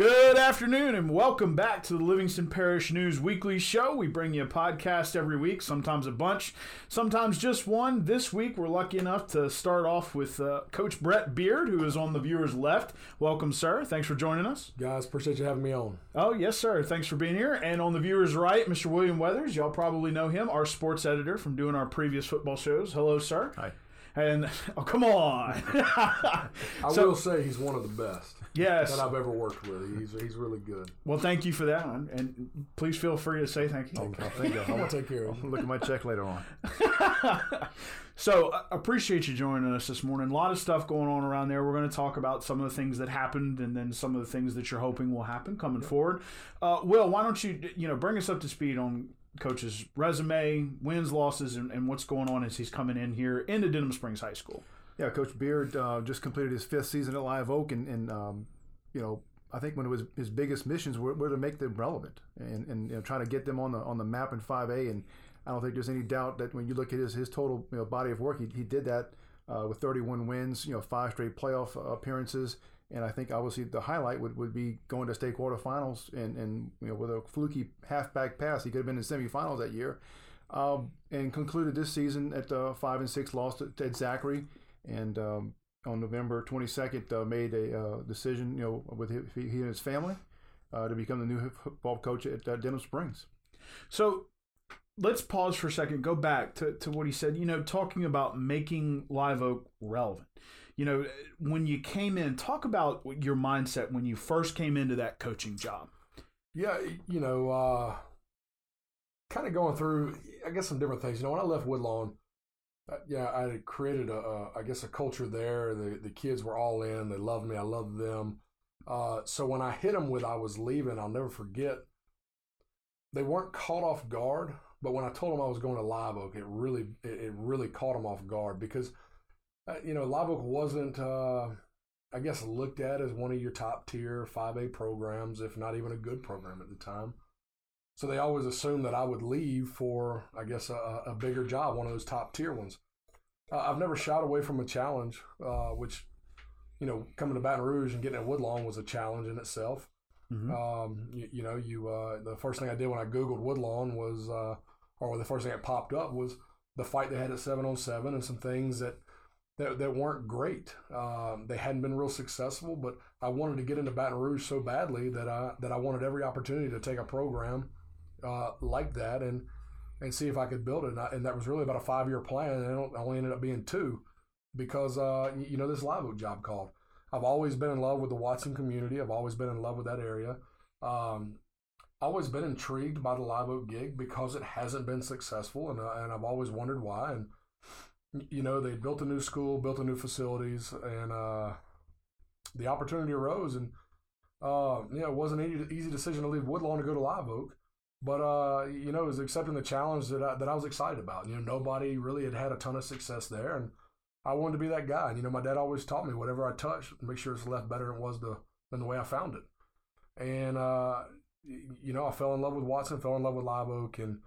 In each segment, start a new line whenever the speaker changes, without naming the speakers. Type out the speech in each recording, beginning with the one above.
Good afternoon and welcome back to the Livingston Parish News Weekly Show. We bring you a podcast every week, sometimes a bunch, sometimes just one. This week we're lucky enough to start off with uh, Coach Brett Beard, who is on the viewer's left. Welcome, sir. Thanks for joining us.
Guys, appreciate you having me on.
Oh, yes, sir. Thanks for being here. And on the viewer's right, Mr. William Weathers. Y'all probably know him, our sports editor from doing our previous football shows. Hello, sir.
Hi.
And, oh, come on.
I
So-
will say he's one of the best
yes.
that I've ever worked with. He's he's really good.
Well, thank you for that. And please feel free to say thank you.
Oh, thank you.
I'm gonna take care of him.
Look at my check later on.
So, appreciate you joining us this morning. A lot of stuff going on around there. We're going to talk about some of the things that happened and then some of the things that you're hoping will happen coming forward. Uh, Will, why don't you, you know, bring us up to speed on Coach's resume, wins, losses, and, and what's going on as he's coming in here into Denham Springs High School.
Yeah, Coach Beard uh, just completed his fifth season at Live Oak, and, and um, you know, I think one of his, his biggest missions were, were to make them relevant and, and you know, try to get them on the on the map in 5A. And I don't think there's any doubt that when you look at his his total you know, body of work, he, he did that uh, with 31 wins, you know, five straight playoff uh, appearances. And I think obviously the highlight would, would be going to state quarterfinals and, and you know with a fluky halfback pass, he could have been in semifinals that year. Um, and concluded this season at uh, five and six, lost to Ted Zachary, and um, on November 22nd uh, made a uh, decision, you know, with he and his family uh, to become the new football coach at uh, Denham Springs.
So let's pause for a second, go back to, to what he said, you know, talking about making Live Oak relevant. You know, when you came in, talk about your mindset when you first came into that coaching job.
Yeah, you know, uh, kind of going through, I guess, some different things. You know, when I left Woodlawn, uh, yeah, I created a, a, I guess, a culture there. The the kids were all in. They loved me. I loved them. Uh, so when I hit them with I was leaving, I'll never forget. They weren't caught off guard, but when I told them I was going to Live Oak, it really it, it really caught them off guard because, you know, Live Oak wasn't. Uh, I guess looked at as one of your top tier 5A programs, if not even a good program at the time. So they always assumed that I would leave for, I guess, a, a bigger job, one of those top tier ones. Uh, I've never shied away from a challenge, uh, which, you know, coming to Baton Rouge and getting at Woodlawn was a challenge in itself.
Mhm.
Um, you, you know, you uh, the first thing I did when I googled Woodlawn was, uh, or the first thing that popped up was the fight they had at seven on seven and some things that that, that weren't great. Um, they hadn't been real successful, but I wanted to get into Baton Rouge so badly that I that I wanted every opportunity to take a program uh, like that and and see if I could build it. And, I, and that was really about a five year plan, and it only ended up being two because uh, you know this live oak job called. I've always been in love with the Watson community. I've always been in love with that area. Um, always been intrigued by the live oak gig because it hasn't been successful, and uh, and I've always wondered why. And you know, they built a new school, built a new facilities, and uh, the opportunity arose. And uh, you know, it wasn't an easy, easy decision to leave Woodlawn to go to Live Oak, but uh, you know, it was accepting the challenge that I, that I was excited about. You know, nobody really had had a ton of success there, and I wanted to be that guy. And you know, my dad always taught me whatever I touch, make sure it's left better than it was the than the way I found it. And uh, you know, I fell in love with Watson, fell in love with Live Oak, and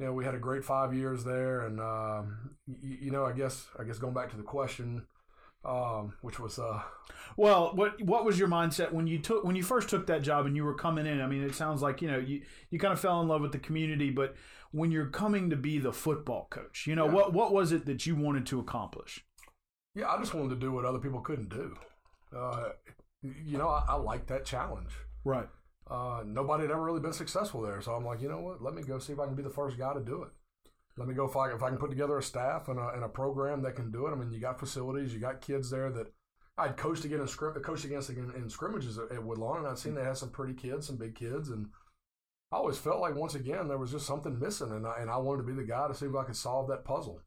you know, we had a great five years there, and um, y- you know, I guess I guess going back to the question, um, which was uh,
Well, what what was your mindset when you took when you first took that job and you were coming in? I mean, it sounds like you know you you kind of fell in love with the community, but when you're coming to be the football coach, you know
Yeah.
what what was it that you wanted to accomplish?
yeah, I just wanted to do what other people couldn't do. Uh, you know, I, I liked that challenge.
Right.
Uh, nobody had ever really been successful there, so I'm like, you know what? Let me go see if I can be the first guy to do it. Let me go if I, if I can put together a staff and a, and a program that can do it. I mean, you got facilities, you got kids there that I'd coached against in, scrim- coached against in, in scrimmages at, at Woodlawn, and I'd seen they had some pretty kids, some big kids, and I always felt like once again there was just something missing, and I, and I wanted to be the guy to see if I could solve that puzzle.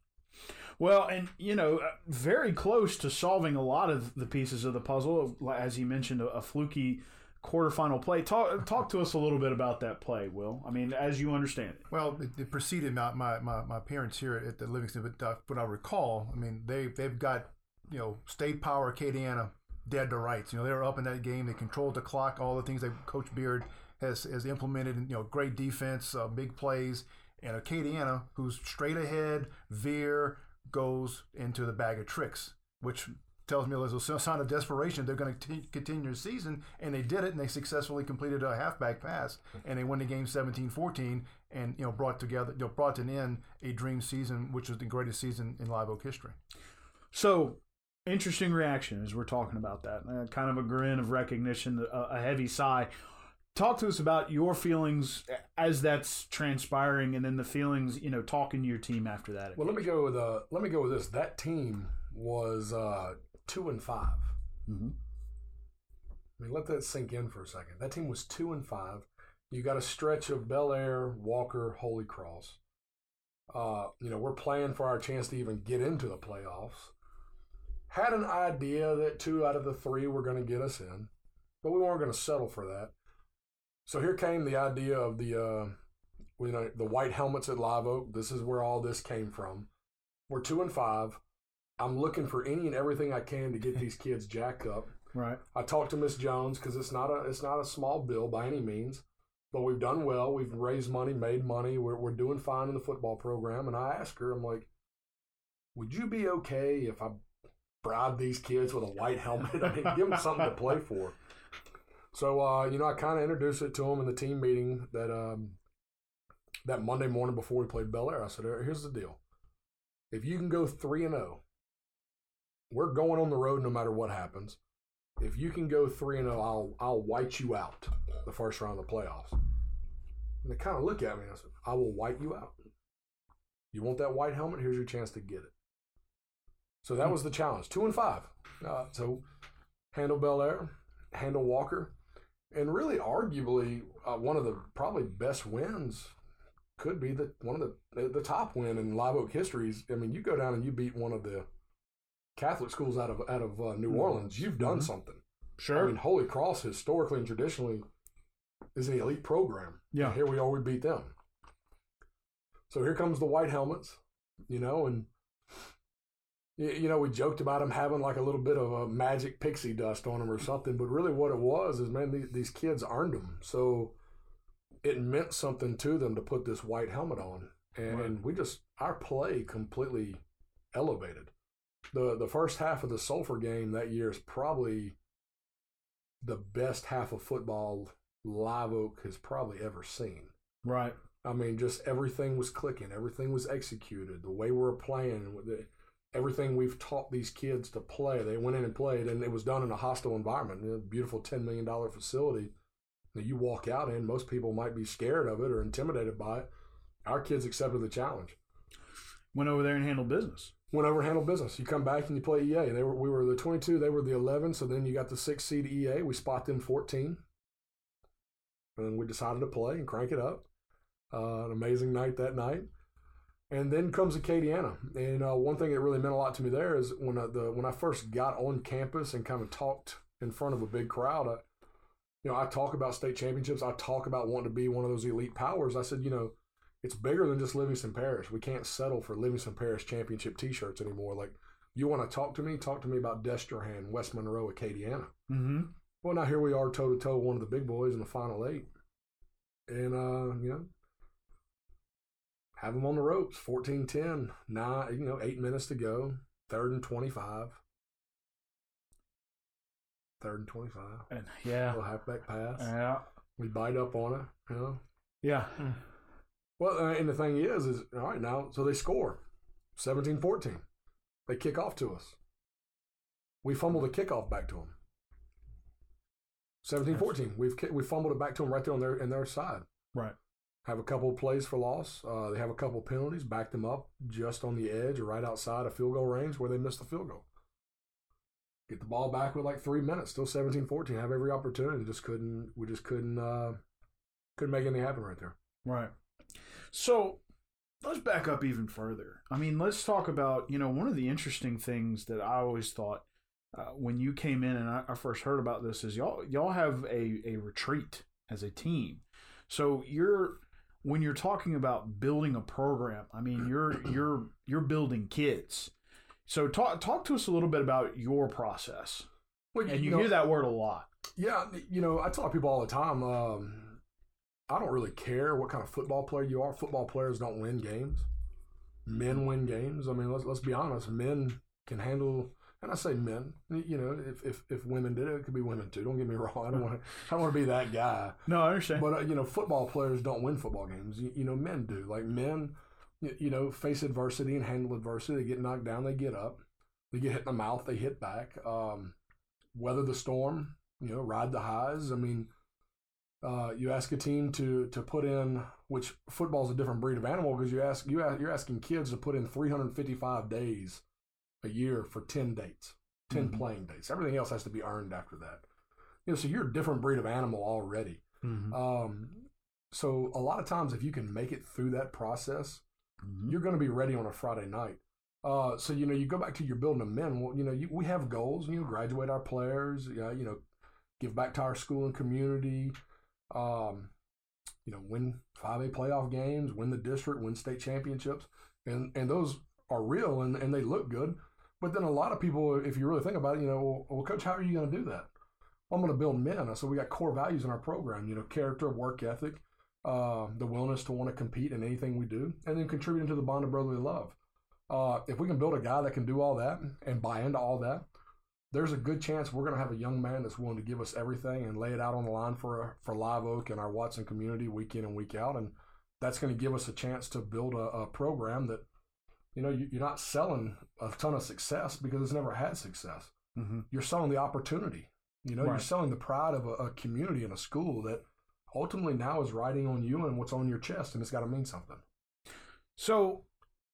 Well, and you know, uh, very close to solving a lot of the pieces of the puzzle, as you mentioned, a, a fluky quarterfinal play. Talk talk to us a little bit about that play, Will. I mean, as you understand it.
Well, it, it preceded my, my, my, my parents here at the Livingston, but uh, what I recall, I mean, they they've got you know state power Acadiana dead to rights. You know, they were up in that game. They controlled the clock. All the things that Coach Beard has has implemented. You know, great defense, uh, big plays, and Acadiana, who's straight ahead, veer goes into the bag of tricks, which tells me there's a sign of desperation. They're going to continue the season, and they did it, and they successfully completed a halfback pass, and they won the game 17-14, and you know brought together, you know, brought to an end a dream season, which was the greatest season in Live Oak history.
So interesting reaction as we're talking about that. Uh, kind of a grin of recognition, a, a, heavy sigh. Talk to us about your feelings as that's transpiring, and then the feelings, you know, talking to your team after that.
Well, let me go with uh, let me go with this. That team was uh, two and 5
mm-hmm.
I mean, let that sink in for a second. That team was two and five. You got a stretch of Belaire, Walker, Holy Cross. Uh, you know, we're playing for our chance to even get into the playoffs had an idea that two out of the three were going to get us in, but we weren't going to settle for that. So here came the idea of the uh, you know the white helmets at Live Oak. This is where all this came from. We're two and five. I'm looking for any and everything I can to get these kids jacked up.
Right.
I talked to Miss Jones because it's not a it's not a small bill by any means, but we've done well. We've raised money, made money. We're we're doing fine in the football program. And I asked her, I'm like, would you be okay if I bribe these kids with a white helmet. I mean, give them something to play for. So, uh, you know, I kind of introduced it to them in the team meeting that um, that Monday morning before we played Belaire. I said, "Here's the deal: if you can go three and zero, oh, we're going on the road no matter what happens. If you can go three and zero, oh, I'll I'll white you out the first round of the playoffs." And they kind of look at me and I said, "I will white you out. You want that white helmet? Here's your chance to get it." So that was the challenge. Two and five. Uh, so handle Belaire, handle Walker, and really, arguably, uh, one of the probably best wins could be the one of the the top win in Live Oak histories. I mean, you go down and you beat one of the Catholic schools out of out of uh, New mm-hmm. Orleans. You've done mm-hmm. something.
Sure.
I mean, Holy Cross historically and traditionally is an elite program.
Yeah.
And here we are. We beat them. So here comes the white helmets, you know, and you know, we joked about them having like a little bit of a magic pixie dust on them or something, but really what it was is, man, these, these kids earned them. So it meant something to them to put this white helmet on. And, right. and we just, our play completely elevated. The, the first half of the Sulphur game that year is probably the best half of football Live Oak has probably ever seen.
Right.
I mean, just everything was clicking, everything was executed. The way we're playing, the, everything we've taught these kids to play. They went in and played, and it was done in a hostile environment, a beautiful $10 million facility that you walk out in. Most people might be scared of it or intimidated by it. Our kids accepted the challenge.
Went over there and handled business.
Went over and handled business. You come back and you play EA. They were we were the 22, they were the 11. So then you got the six seed EA. We spot them 14, and we decided to play and crank it up. Uh, an amazing night that night. And then comes Acadiana, and uh, one thing that really meant a lot to me there is when I, the when I first got on campus and kind of talked in front of a big crowd. I, you know, I talk about state championships. I talk about wanting to be one of those elite powers. I said, you know, it's bigger than just Livingston Parish. We can't settle for Livingston Parish championship T-shirts anymore. Like, you want to talk to me? Talk to me about Destrehan, West Monroe, Acadiana.
Mm-hmm.
Well, now here we are, toe to toe, one of the big boys in the final eight, and uh, you know, have them on the ropes. 14 10 nine you know eight minutes to go. Third and 25 third and 25
and yeah.
Little halfback pass.
Yeah.
We bite up on it you know?
Yeah
well uh, and the thing is is all right now so they score 17 14 they kick off to us we fumble the kickoff back to them 17 14 we've we fumbled it back to them right there on their in their side
right
have a couple of plays for loss. Uh, they have a couple of penalties, back them up just on the edge or right outside a field goal range where they missed the field goal. Get the ball back with like three minutes, still 17-14. Have every opportunity, just couldn't. We just couldn't. Uh, couldn't make anything happen right there.
Right. So let's back up even further. I mean, let's talk about you know one of the interesting things that I always thought uh, when you came in and I, I first heard about this is y'all y'all have a a retreat as a team. So you're when you're talking about building a program, I mean you're you're you're building kids. So talk talk to us a little bit about your process. Well, and you, you know, hear that word a lot.
Yeah, you know, I tell people all the time. Um, I don't really care what kind of football player you are. Football players don't win games. Men win games. I mean, let's let's be honest. Men can handle and I say men. You know, if, if, if women did it, it could be women too. Don't get me wrong. I don't want to. I don't want to be that guy.
No, I understand.
But uh, you know, football players don't win football games. You, you know, men do. Like men, you know, face adversity and handle adversity. They get knocked down, they get up. They get hit in the mouth, they hit back. Um, weather the storm. You know, ride the highs. I mean, uh, you ask a team to to put in, which football's a different breed of animal because you ask you you're asking kids to put in 355 days a year for 10 dates, 10
Mhm.
playing dates. Everything else has to be earned after that. You know, so you're a different breed of animal already.
Mhm.
Um, so a lot of times, if you can make it through that process,
Mhm.
you're going to be ready on a Friday night. Uh, so you know, you go back to your building of men. Well, you know, you, we have goals. You know, graduate our players. You know, give back to our school and community. Um, you know, win five A playoff games, win the district, win state championships, and and those are real and, and they look good. But then a lot of people, if you really think about it, you know, well, well coach, how are you going to do that? Well, I'm going to build men. So we got core values in our program. You know, character, work ethic, uh, the willingness to want to compete in anything we do, and then contributing to the bond of brotherly love. Uh, if we can build a guy that can do all that and buy into all that, there's a good chance we're going to have a young man that's willing to give us everything and lay it out on the line for for Live Oak and our Watson community week in and week out, and that's going to give us a chance to build a, a program that, you know, you, you're not selling a ton of success because it's never had success.
Mhm.
You're selling the opportunity. You know, you're selling the pride of a, a community and a school that ultimately now is riding on you and what's on your chest, and it's got to mean something.
So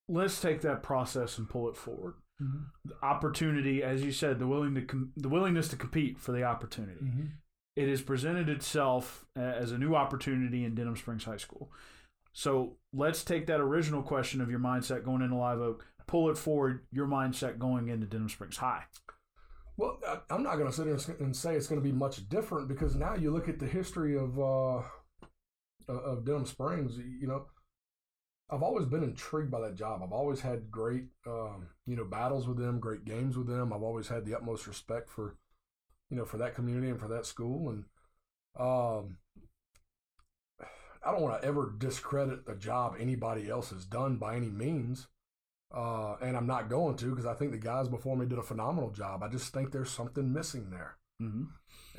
let's take that process and pull it forward. The opportunity, as you said, the willing to com- the willingness to compete for the opportunity. It has presented itself as a new opportunity in Denham Springs High School. So let's take that original question of your mindset going into Live Oak, pull it forward, your mindset going into Denham Springs High.
Well, I'm not going to sit here and say it's going to be much different because now you look at the history of uh, of Denham Springs. You know, I've always been intrigued by that job. I've always had great, um, you know, battles with them, great games with them. I've always had the utmost respect for, you know, for that community and for that school. And um, I don't want to ever discredit the job anybody else has done by any means. Uh, and I'm not going to because I think the guys before me did a phenomenal job. I just think there's something missing there.
Mm-hmm.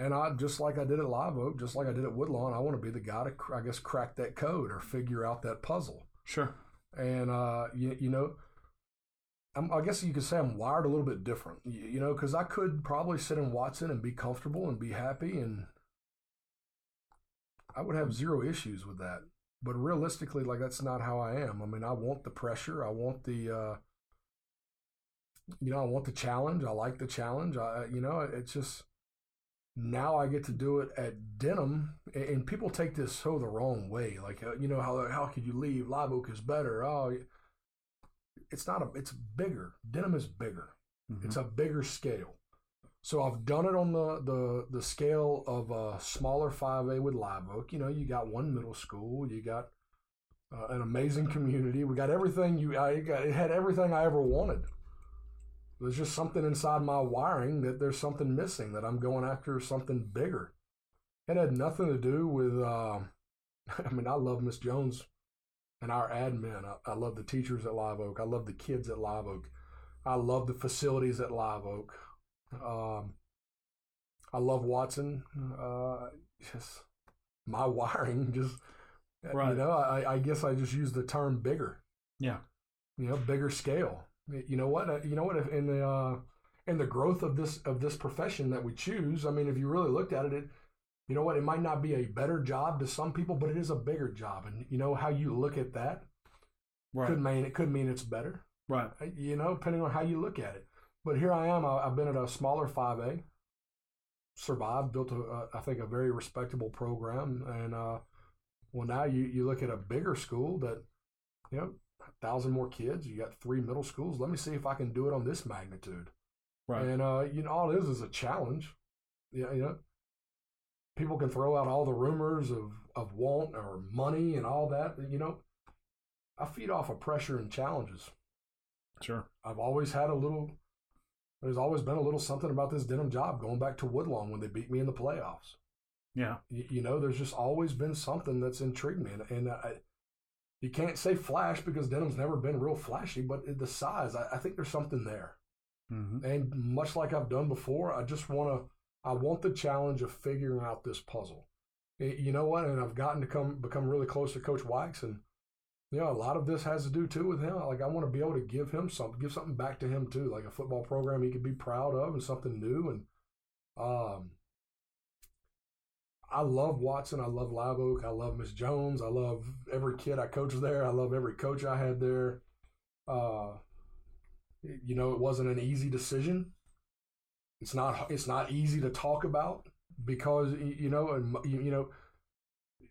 And I just like I did at Live Oak, just like I did at Woodlawn, I want to be the guy to, I guess, crack that code or figure out that puzzle.
Sure.
And uh, you, you know, I'm, I guess you could say I'm wired a little bit different. You, you know, because I could probably sit in Watson and be comfortable and be happy, and I would have zero issues with that. But realistically, like that's not how I am. I mean, I want the pressure. I want the, uh, you know, I want the challenge. I like the challenge. I, you know, it's just now I get to do it at Denham, and- people take this so the wrong way. Like, uh, you know, how how could you leave? Live Oak is better. Oh, it's not a. It's bigger. Denham is bigger.
Mhm.
It's a bigger scale. So I've done it on the the the scale of a smaller five A with Live Oak. You know, you got one middle school. You got uh, an amazing community. We got everything you. I got. It had everything I ever wanted. There's just something inside my wiring that there's something missing. That I'm going after something bigger. It had nothing to do with. Uh, I mean, I love Miss Jones and our admin. I, I love the teachers at Live Oak. I love the kids at Live Oak. I love the facilities at Live Oak. Um, I love Watson. Uh, just my wiring, just
Right.
you know, I, I guess I just use the term bigger.
Yeah.
You know, bigger scale. You know what? Uh, You know what? If in the uh, in the growth of this of this profession that we choose, I mean, if you really looked at it, it you know what? It might not be a better job to some people, but it is a bigger job, and you know how you look at that
Right.
could mean it could mean it's better
Right.
you know, depending on how you look at it. But here I am. I- I've been at a smaller 5A, survived, built, a, a, I think, a very respectable program. And, uh, well, now you, you look at a bigger school that, you know, a thousand more kids, you got three middle schools. Let me see if I can do it on this magnitude.
Right.
And, uh, you know, all it is is a challenge. Yeah, you know, people can throw out all the rumors of, of want or money and all that. You know, I feed off of pressure and challenges.
Sure.
I've always had a little. There's always been a little something about this Denham job going back to Woodlawn when they beat me in the playoffs.
Yeah.
You, you know, there's just always been something that's intrigued me, and, and I, you can't say flash because Denham's never been real flashy, but the size, I, I think there's something there.
Mhm.
And much like I've done before, I just want to. I want the challenge of figuring out this puzzle. Y- You know what? And I've gotten to come become really close to Coach Wikes, and you know a lot of this has to do too with him. Like I want to be able to give him some, give something back to him too, like a football program he could be proud of and something new. And um, I love Watson. I love Live Oak. I love Miss Jones. I love every kid I coached there. I love every coach I had there. Uh, you know, it wasn't an easy decision. It's not. It's not easy to talk about because you know, and you know,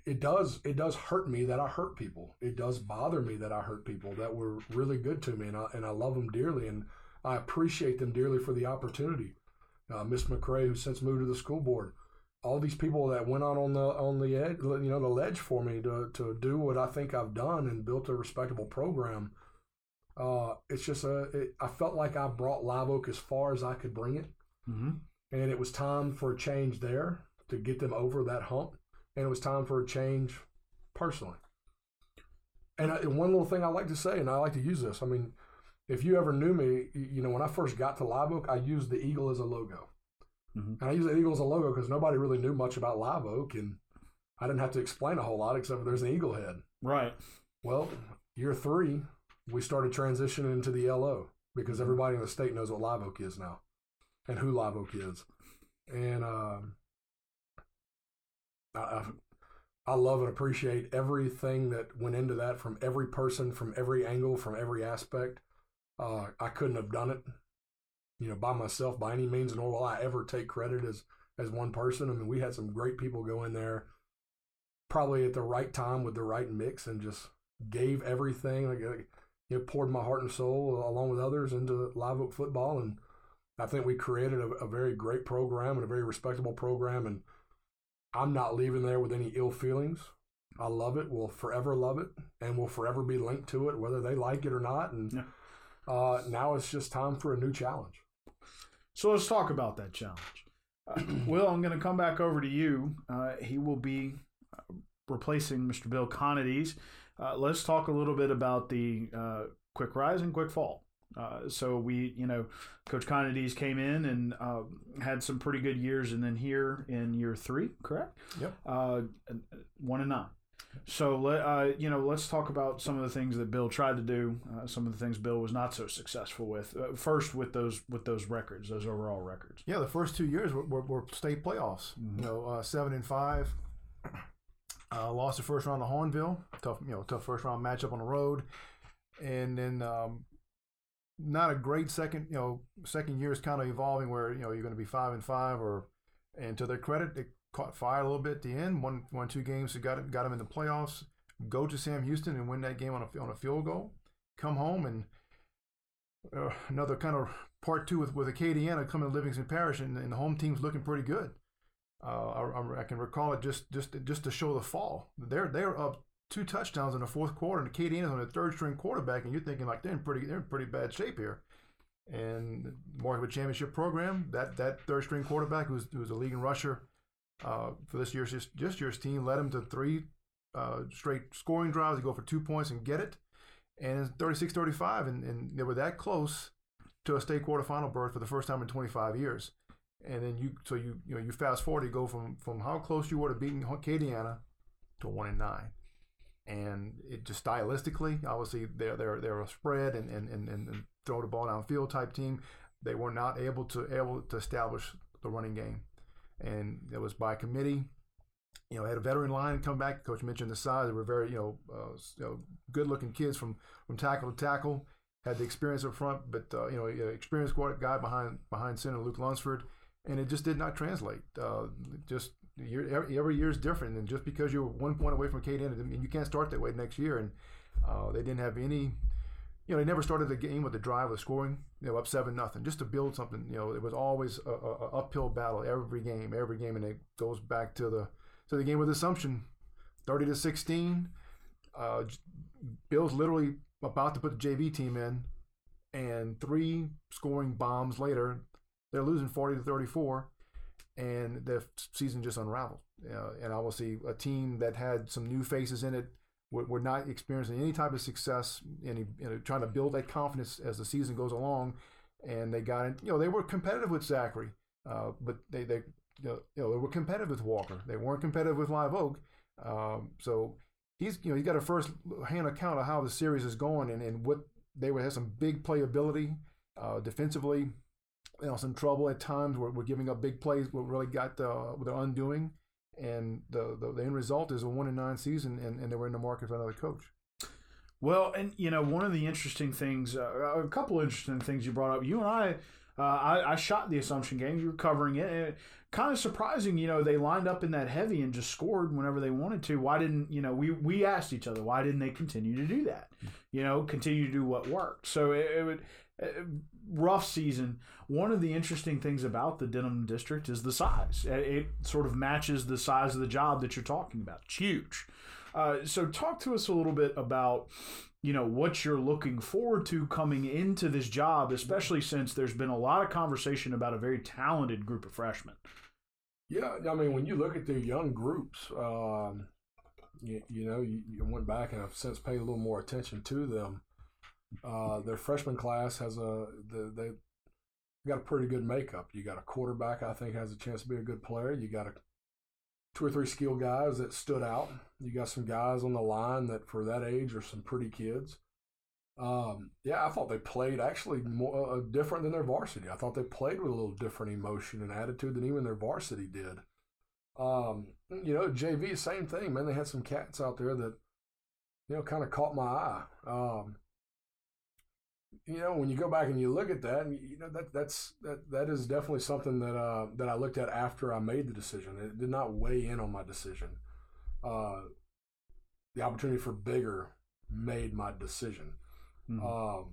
it does. It does hurt me that I hurt people. It does bother me that I hurt people that were really good to me, and I and I love them dearly, and I appreciate them dearly for the opportunity. Uh, Miss McCray, who since moved to the school board, all these people that went out on the on the edge, you know, the ledge for me to to do what I think I've done and built a respectable program. Uh, it's just a. It, I felt like I brought Live Oak as far as I could bring it,
Mhm.
and it was time for a change there to get them over that hump, and it was time for a change personally. And, I, and one little thing I like to say, and I like to use this. I mean, if you ever knew me, you know, when I first got to Live Oak, I used the eagle as a logo.
Mhm.
And I used the eagle as a logo because nobody really knew much about Live Oak, and I didn't have to explain a whole lot except for there's an eagle head.
Right.
Well, year three, we started transitioning into the LO because everybody in the state knows what Live Oak is now and who Live Oak is. And um, I, I, I love and appreciate everything that went into that from every person, from every angle, from every aspect. Uh, I couldn't have done it, you know, by myself by any means, nor will I ever take credit as as one person. I mean, we had some great people go in there, probably at the right time with the right mix, and just gave everything. Like, like you know, poured my heart and soul along with others into Live Oak football, and I think we created a, a very great program and a very respectable program. And I'm not leaving there with any ill feelings. I love it. Will forever love it, and will forever be linked to it, whether they like it or not. And
Yeah.
uh, now it's just time for a new challenge.
So let's talk about that challenge. Uh, Will, I'm going to come back over to you. Uh, he will be uh, replacing Mr. Bill Conides. Uh, let's talk a little bit about the uh, quick rise and quick fall. Uh, so we, you know, Coach Conides came in and uh, had some pretty good years, and then here in year three, correct?
Yep.
Uh, one and nine. So let uh, you know, let's talk about some of the things that Bill tried to do. Uh, some of the things Bill was not so successful with. Uh, first, with those with those records, those overall records.
Yeah, the first two years were, were, were state playoffs.
Mhm.
You know, uh, seven and five. Uh, lost the first round to Hahnville. Tough, you know, tough first round matchup on the road, and then um, not a great second. You know, second year is kind of evolving where you know you're going to be five and five, or and to their credit, they caught fire a little bit at the end. One, two games that got got them in the playoffs. Go to Sam Houston and win that game on a on a field goal. Come home and uh, another kind of part two with with Acadiana coming to Livingston Parish, and, and the home team's looking pretty good. Uh, I, I- I can recall it just just just to show the fall. They're they're up two touchdowns in the fourth quarter, and Acadiana's on a third string quarterback, and you're thinking like they're in pretty they're in pretty bad shape here. And more of a championship program. That that third string quarterback, who's who's a league and rusher uh, for this year's just, just year's team, led him to three uh, straight scoring drives. to go for two points and get it, and it's 36-35, and, and they were that close to a state quarterfinal berth for the first time in 25 years. And then you, so you, you know, you fast forward, you go from from how close you were to beating Acadiana to one and nine, and it just stylistically, obviously they're they're they're a spread and and, and, and throw the ball downfield type team. They were not able to able to establish the running game, and it was by committee. You know, had a veteran line come back. Coach mentioned the size; they were very you know, uh, you know good looking kids from from tackle to tackle. Had the experience up front, but uh, you know, experienced guy behind behind center Luke Lunsford, and it just did not translate. Uh, just year, every, year is different, and just because you're one point away from Kate End, mean, you can't start that way next year. And uh, they didn't have any. You know, they never started the game with a drive with scoring. You know, up seven nothing, just to build something. You know, it was always a, a, uphill battle every game, every game, and it goes back to the to the game with assumption, thirty to sixteen. Uh, Bill's literally about to put the JV team in, and three scoring bombs later, they're losing forty to thirty-four, and the season just unraveled. And obviously, a team that had some new faces in it were, were not experiencing any type of success, any you know, trying to build that confidence as the season goes along. and they got in. You know, they were competitive with Zachary, uh, but they they you know, you know, they were competitive with Walker. They weren't competitive with Live Oak. Um, so he's you know he's got a first hand account of how the series is going and, and what they would have some big playability uh, defensively. You know, some trouble at times. We're, we're giving up big plays. What really got uh, they're undoing, and the, the, the end result is a one and nine season, and, and they were in the market for another coach.
Well, and you know, one of the interesting things, uh, a couple interesting things you brought up. You and I, uh, I, I shot the Assumption games. You were covering it. And kind of surprising, you know, they lined up in that heavy and just scored whenever they wanted to. Why didn't you know? We we asked each other why didn't they continue to do that? You know, continue to do what worked. So it, it would. Rough season. One of the interesting things about the Denham district is the size. It, sort of matches the size of the job that you're talking about. It's huge. Uh, so talk to us a little bit about you know what you're looking forward to coming into this job especially since there's been a lot of conversation about a very talented group of freshmen
yeah i mean when you look at their young groups um, you, you, know you, you, went back and have since paid a little more attention to them uh, their freshman class has a the, they got a pretty good makeup you got a quarterback i think has a chance to be a good player you got a two or three skill guys that stood out. You got some guys on the line that, for that age, are some pretty kids. Um, yeah, I thought they played actually more uh, different than their varsity. I thought they played with a little different emotion and attitude than even their varsity did. Um, you know, JV, same thing, man. They had some cats out there that, you know, kind of caught my eye. Um, you know, when you go back and you look at that, and you know that that's that that is definitely something that uh, that I looked at after I made the decision. It did not weigh in on my decision. Uh, the opportunity for bigger made my decision. Mm-hmm. Um,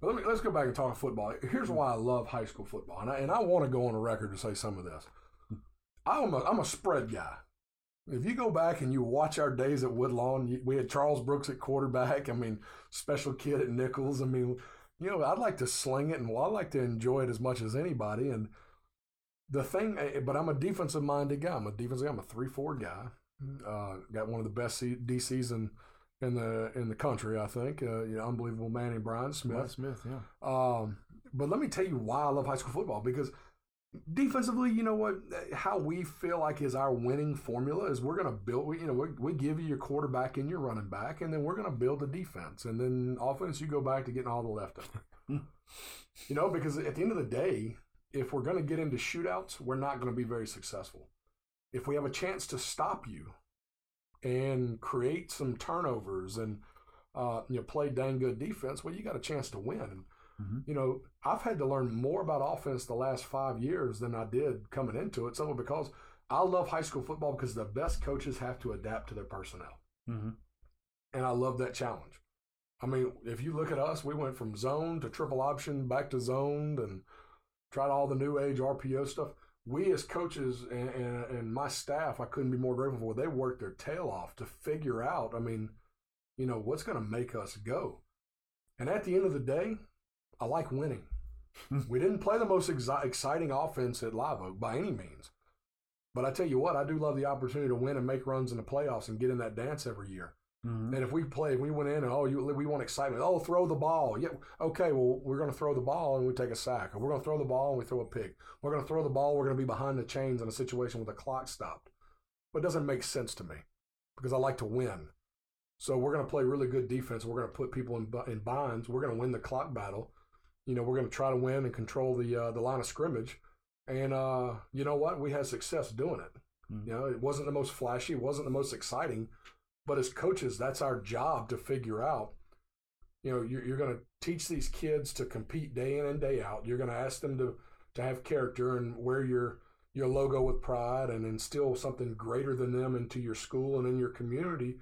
but let me let's go back and talk football. Here's mm-hmm. why I love high school football, and I, and I want to go on a record to say some of this. I'm a, I'm a spread guy. If you go back and you watch our days at Woodlawn, we had Charles Brooks at quarterback. I mean, special kid at Nicholls. I mean, you know, I'd like to sling it and well, I like to enjoy it as much as anybody. And the thing, eh, but I'm a defensive minded guy. I'm a defensive guy. I'm a three four guy. Uh, got one of the best DCs in in the in the country. I think. Uh, you know, unbelievable Manny Brian Smith.
Brian Smith, yeah.
Um, but let me tell you why I love high school football because defensively, you know what? How we feel like is our winning formula is we're going to build. We, you know, we, we give you your quarterback and your running back, and then we're going to build the defense, and then offense. You go back to getting all the leftover. you know, because at the end of the day, if we're going to get into shootouts, we're not going to be very successful. If we have a chance to stop you and create some turnovers and uh, you know play dang good defense, well, you got a chance to win. Mm-hmm. You know, I've had to learn more about offense the last five years than I did coming into it. Simply because I love high school football because the best coaches have to adapt to their personnel. Mm-hmm. And I love that challenge. I mean, if you look at us, we went from zone to triple option back to zoned and tried all the new age RPO stuff. We as coaches and, and, and my staff, I couldn't be more grateful for. They worked their tail off to figure out, I mean, you know, what's going to make us go. And at the end of the day, I like winning. we didn't play the most exi- exciting offense at Live Oak by any means. But I tell you what, I do love the opportunity to win and make runs in the playoffs and get in that dance every year. Mm-hmm. And if we play, if we went in and oh, you, we want excitement. Oh, throw the ball. Yeah, okay. Well, we're going to throw the ball and we take a sack. Or we're going to throw the ball and we throw a pick. We're going to throw the ball. We're going to be behind the chains in a situation with the clock stopped. But it doesn't make sense to me because I like to win. So we're going to play really good defense. We're going to put people in, in binds. We're going to win the clock battle you know, we're going to try to win and control the uh, the line of scrimmage. And uh, you know what? We had success doing it. Mm-hmm. You know, it wasn't the most flashy, it wasn't the most exciting, but as coaches, that's our job to figure out. You know, you're, you're going to teach these kids to compete day in and day out. You're going to ask them to to have character and wear your your logo with pride and instill something greater than them into your school and in your community.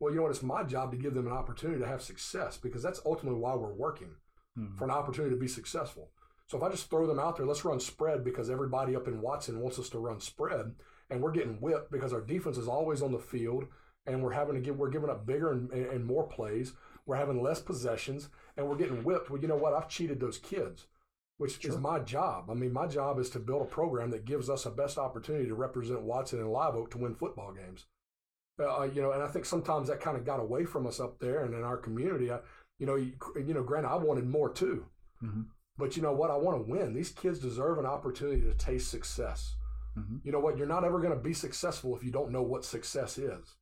Well, you know what? It's my job to give them an opportunity to have success because that's ultimately why we're working mm-hmm. for an opportunity to be successful. So if I just throw them out there, let's run spread because everybody up in Watson wants us to run spread, and we're getting whipped because our defense is always on the field, and we're having to give we're giving up bigger and, and more plays. We're having less possessions, and we're getting whipped. Well, you know what? I've cheated those kids, which sure. is my job. I mean, my job is to build a program that gives us a best opportunity to represent Watson and Live Oak to win football games. Uh, you know, and I think sometimes that kind of got away from us up there and in our community. I, you know, you, you know, granted, I wanted more too. Mm-hmm. But you know what? I want to win. These kids deserve an opportunity to taste success.
Mhm.
You know what? You're not ever going to be successful if you don't know what success is.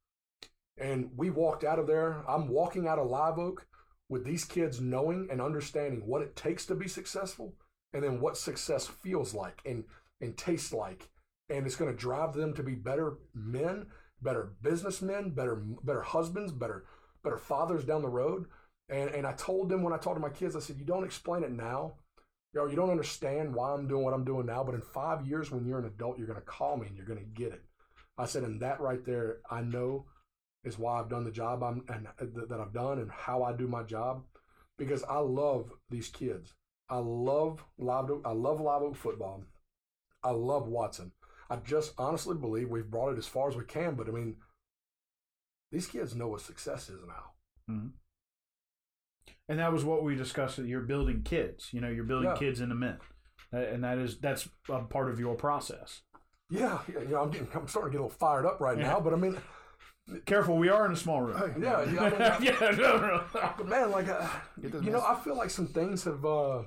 And we walked out of there. I'm walking out of Live Oak with these kids knowing and understanding what it takes to be successful and then what success feels like and, and tastes like. And it's going to drive them to be better men, better businessmen, better better husbands, better better fathers down the road. And and I told them when I talked to my kids, I said, you don't explain it now. You know, you don't understand why I'm doing what I'm doing now, but in five years when you're an adult, you're gonna call me and you're gonna get it. I said, and that right there, I know is why I've done the job I'm and uh, that I've done and how I do my job, because I love these kids. I love live Oak, I love live oak football. I love Watson. I just honestly believe we've brought it as far as we can, but I mean, these kids know what success is now.
And that was what we discussed. that You're building kids. You know, you're building
Yeah.
kids into men, and that is that's a part of your process.
Yeah, yeah, you know, I'm getting, I'm starting to get a little fired up right now, but I mean,
Careful, we are in a small room.
yeah, yeah, I mean, I-
yeah, no, no.
but man, like, uh,
Get this
you know, I feel like some things have. uh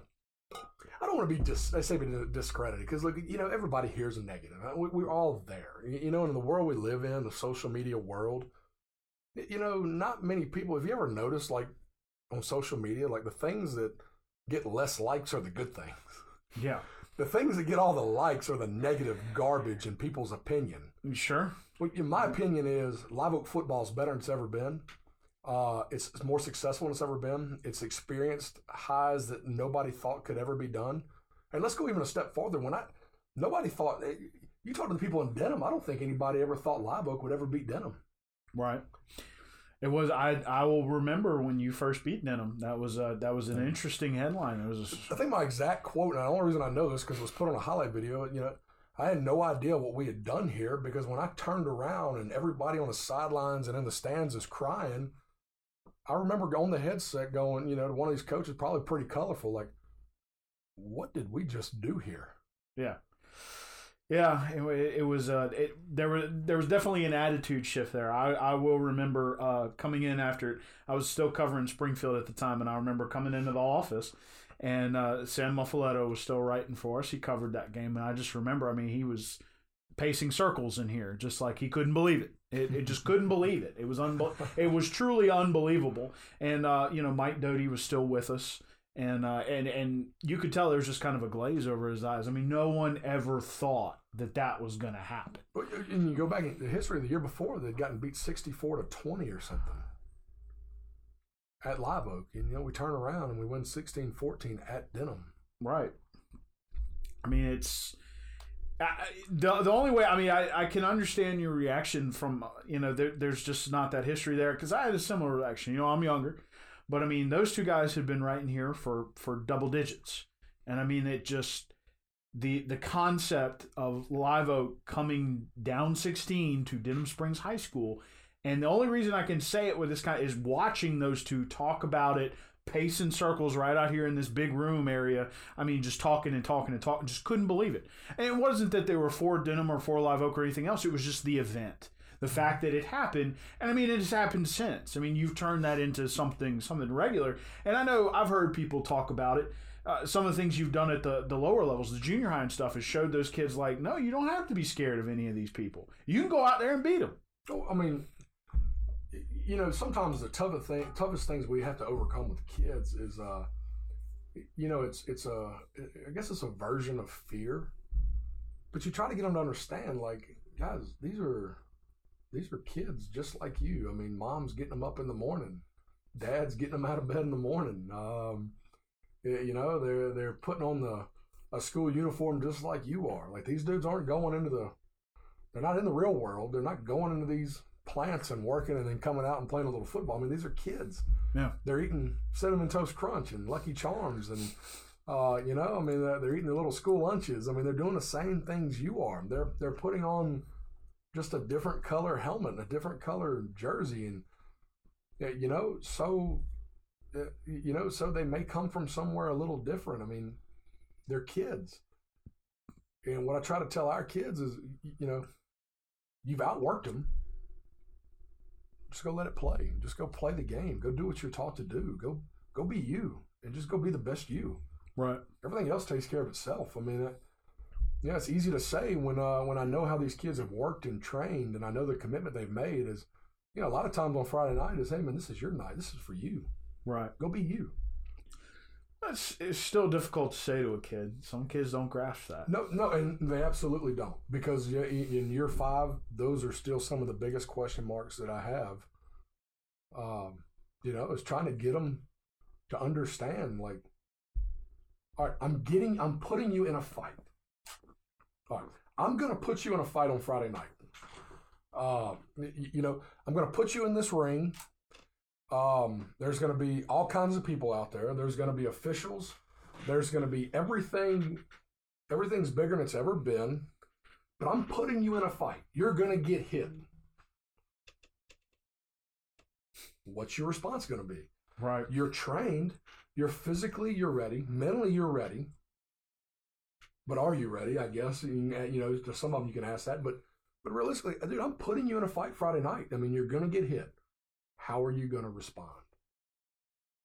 I don't want to be dis. I say be discredited because, like, you know, everybody hears a negative. Uh, We, we're all there, You- you know, in the world we live in, the social media world. You know, not many people. Have you ever noticed, like, on social media, like the things that get less likes are the good things.
Yeah,
The things that get all the likes are the negative garbage in people's opinion.
Sure.
Well, in my opinion, is Live Oak football is better than it's ever been. Uh, it's, it's more successful than it's ever been. It's experienced highs that nobody thought could ever be done. And let's go even a step farther. When I nobody thought eh, you talk to the people in Denham, I don't think anybody ever thought Live Oak would ever beat Denham.
Right. It was I. I will remember when you first beat Denham. That was uh, that was an interesting headline. It was
I think my exact quote, and the only reason I know this because it was put on a highlight video. You know, I had no idea what we had done here because when I turned around and everybody on the sidelines and in the stands is crying, I remember on the headset going, you know, to one of these coaches, probably pretty colorful, like, what did we just do here?
yeah, yeah. It, it was uh, it, there was there was definitely an attitude shift there. I I will remember uh, coming in after I was still covering Springfield at the time, and I remember coming into the office. And uh, Sam Muffaletto was still writing for us. He covered that game, and I just remember. I mean, he was pacing circles in here, just like he couldn't believe it. It, it just couldn't believe it. It was unbe- It was truly unbelievable. And uh, you know, Mike Doty was still with us, and uh, and and you could tell there was just kind of a glaze over his eyes. I mean, no one ever thought that that was going to happen.
But and you go back in the history of the year before, they'd gotten beat sixty-four to twenty or something at Live Oak. And, you know, we turn around and we win 16-14 at Denham.
Right. I mean, it's I, I- the the only way. I mean, I, I can understand your reaction from uh, you know there, there's just not that history there because I had a similar reaction. You know, I'm younger, but I mean those two guys had been writing here for for double digits, and I mean it just the the concept of Live Oak coming down 16 to Denham Springs High School. And the only reason I can say it with this kind is watching those two talk about it, pace in circles right out here in this big room area. I mean, just talking and talking and talking. Just couldn't believe it. And it wasn't that they were for Denham or for Live Oak or anything else. It was just the event, the fact that it happened. And I mean, it has happened since. I mean, you've turned that into something something regular. And I know I've heard people talk about it. Uh, some of the things you've done at the, the lower levels, the junior high and stuff, has showed those kids like, no, you don't have to be scared of any of these people. You can go out there and beat them.
Oh, I mean, you know, sometimes the toughest thing, toughest things we have to overcome with kids is, uh, you know, it's it's a, I guess it's a version of fear, but you try to get them to understand, like, guys, these are these are kids just like you. I mean, mom's getting them up in the morning, dad's getting them out of bed in the morning. Um, you know, they're they're putting on the a school uniform just like you are. Like these dudes aren't going into the they're not in the real world. They're not going into these plants and working and then coming out and playing a little football. I mean, these are kids.
Yeah.
They're eating cinnamon toast crunch and Lucky Charms and uh, you know, I mean, they're, they're eating their little school lunches. I mean, they're doing the same things you are. They're they're putting on just a different color helmet and a different color jersey, and you know, so uh, you know, so they may come from somewhere a little different. I mean, they're kids. And what I try to tell our kids is, you know, you've outworked them. Just go let it play. Just go play the game. Go do what you're taught to do. Go go be you, and just go be the best you.
Right.
Everything else takes care of itself. I mean, yeah, it's easy to say when uh, when I know how these kids have worked and trained, and I know the commitment they've made. Is you know a lot of times on Friday night is hey man, this is your night. This is for you.
Right.
Go be you.
It's, it's still difficult to say to a kid. Some kids don't grasp that.
No, no, and they absolutely don't because in in year five, those are still some of the biggest question marks that I have. Um, you know, is trying to get them to understand, like, all right, I'm getting, I'm putting you in a fight. All right, I'm gonna put you in a fight on Friday night. Y- you know, I'm gonna put you in this ring. Um, there's gonna be all kinds of people out there. There's gonna be officials. There's gonna be everything everything's bigger than it's ever been, but I'm putting you in a fight. You're going to get hit. What's your response going to be?
Right.
You're trained, you're physically you're ready, mentally you're ready. But are you ready? I guess you can- you know to some of them you can ask that, but but realistically, dude, I'm putting you in a fight Friday night. I mean, you're going to get hit. How are you going to respond?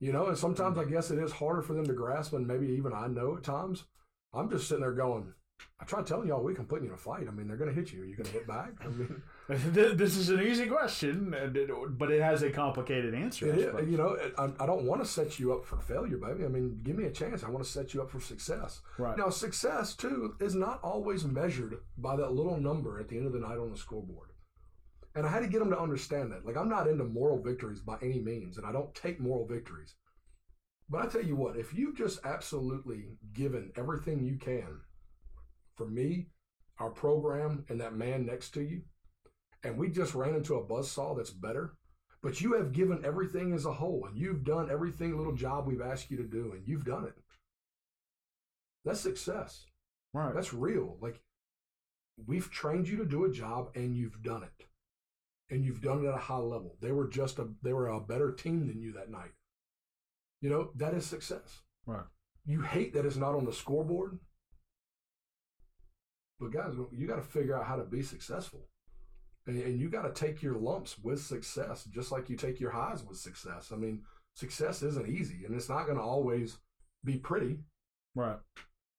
You know, and sometimes mm. I guess it is harder for them to grasp, and maybe even I know at times. I'm just sitting there going, I try telling you all week I'm putting you in a fight. I mean, they're going to hit you. Are you going to hit back? I mean,
This is an easy question, but it has a complicated answer. I
it is, you know, I, I don't want to set you up for failure, baby. I mean, give me a chance. I want to set you up for success.
Right.
Now, success, too, is not always measured by that little number at the end of the night on the scoreboard. And I had to get them to understand that. Like, I'm not into moral victories by any means, and I don't take moral victories. But I tell you what, if you've just absolutely given everything you can for me, our program, and that man next to you, and we just ran into a buzzsaw that's better, but you have given everything as a whole, and you've done everything little job we've asked you to do, and you've done it. That's success.
right.
That's real. Like we've trained you to do a job and you've done it. And you've done it at a high level. They were just a they were a better team than you that night. You know, that is success.
right.
You hate that it's not on the scoreboard. But guys, you got to figure out how to be successful. And, you got to take your lumps with success, just like you take your highs with success. I mean, success isn't easy and it's not going to always be pretty.
Right.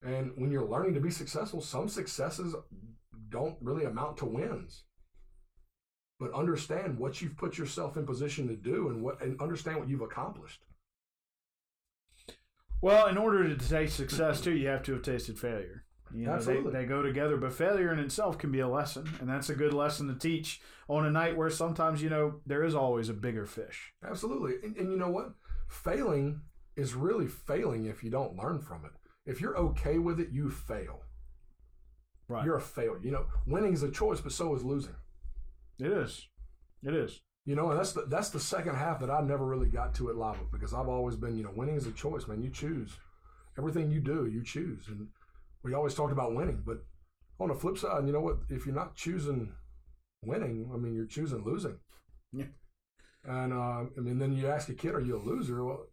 And when you're learning to be successful, some successes don't really amount to wins. But understand what you've put yourself in position to do and what and understand what you've accomplished.
Well, in order to taste success too, you have to have tasted failure. You know, they,
Absolutely.
they go together, but failure in itself can be a lesson, and that's a good lesson to teach on a night where sometimes you know there is always a bigger fish.
Absolutely. And, and you know what? Failing is really failing if you don't learn from it. If you're okay with it, you fail.
Right.
You're a failure. You know, winning is a choice, but so is losing.
it is. It is.
You know, and that's the that's the second half that I never really got to at Live because I've always been, you know, winning is a choice, man. You choose. Everything you do, you choose. And we always talked about winning, but on the flip side, you know what? If you're not choosing winning, I mean, you're choosing losing.
Yeah.
And uh, I mean, then you ask a kid, "Are you a loser?" Well,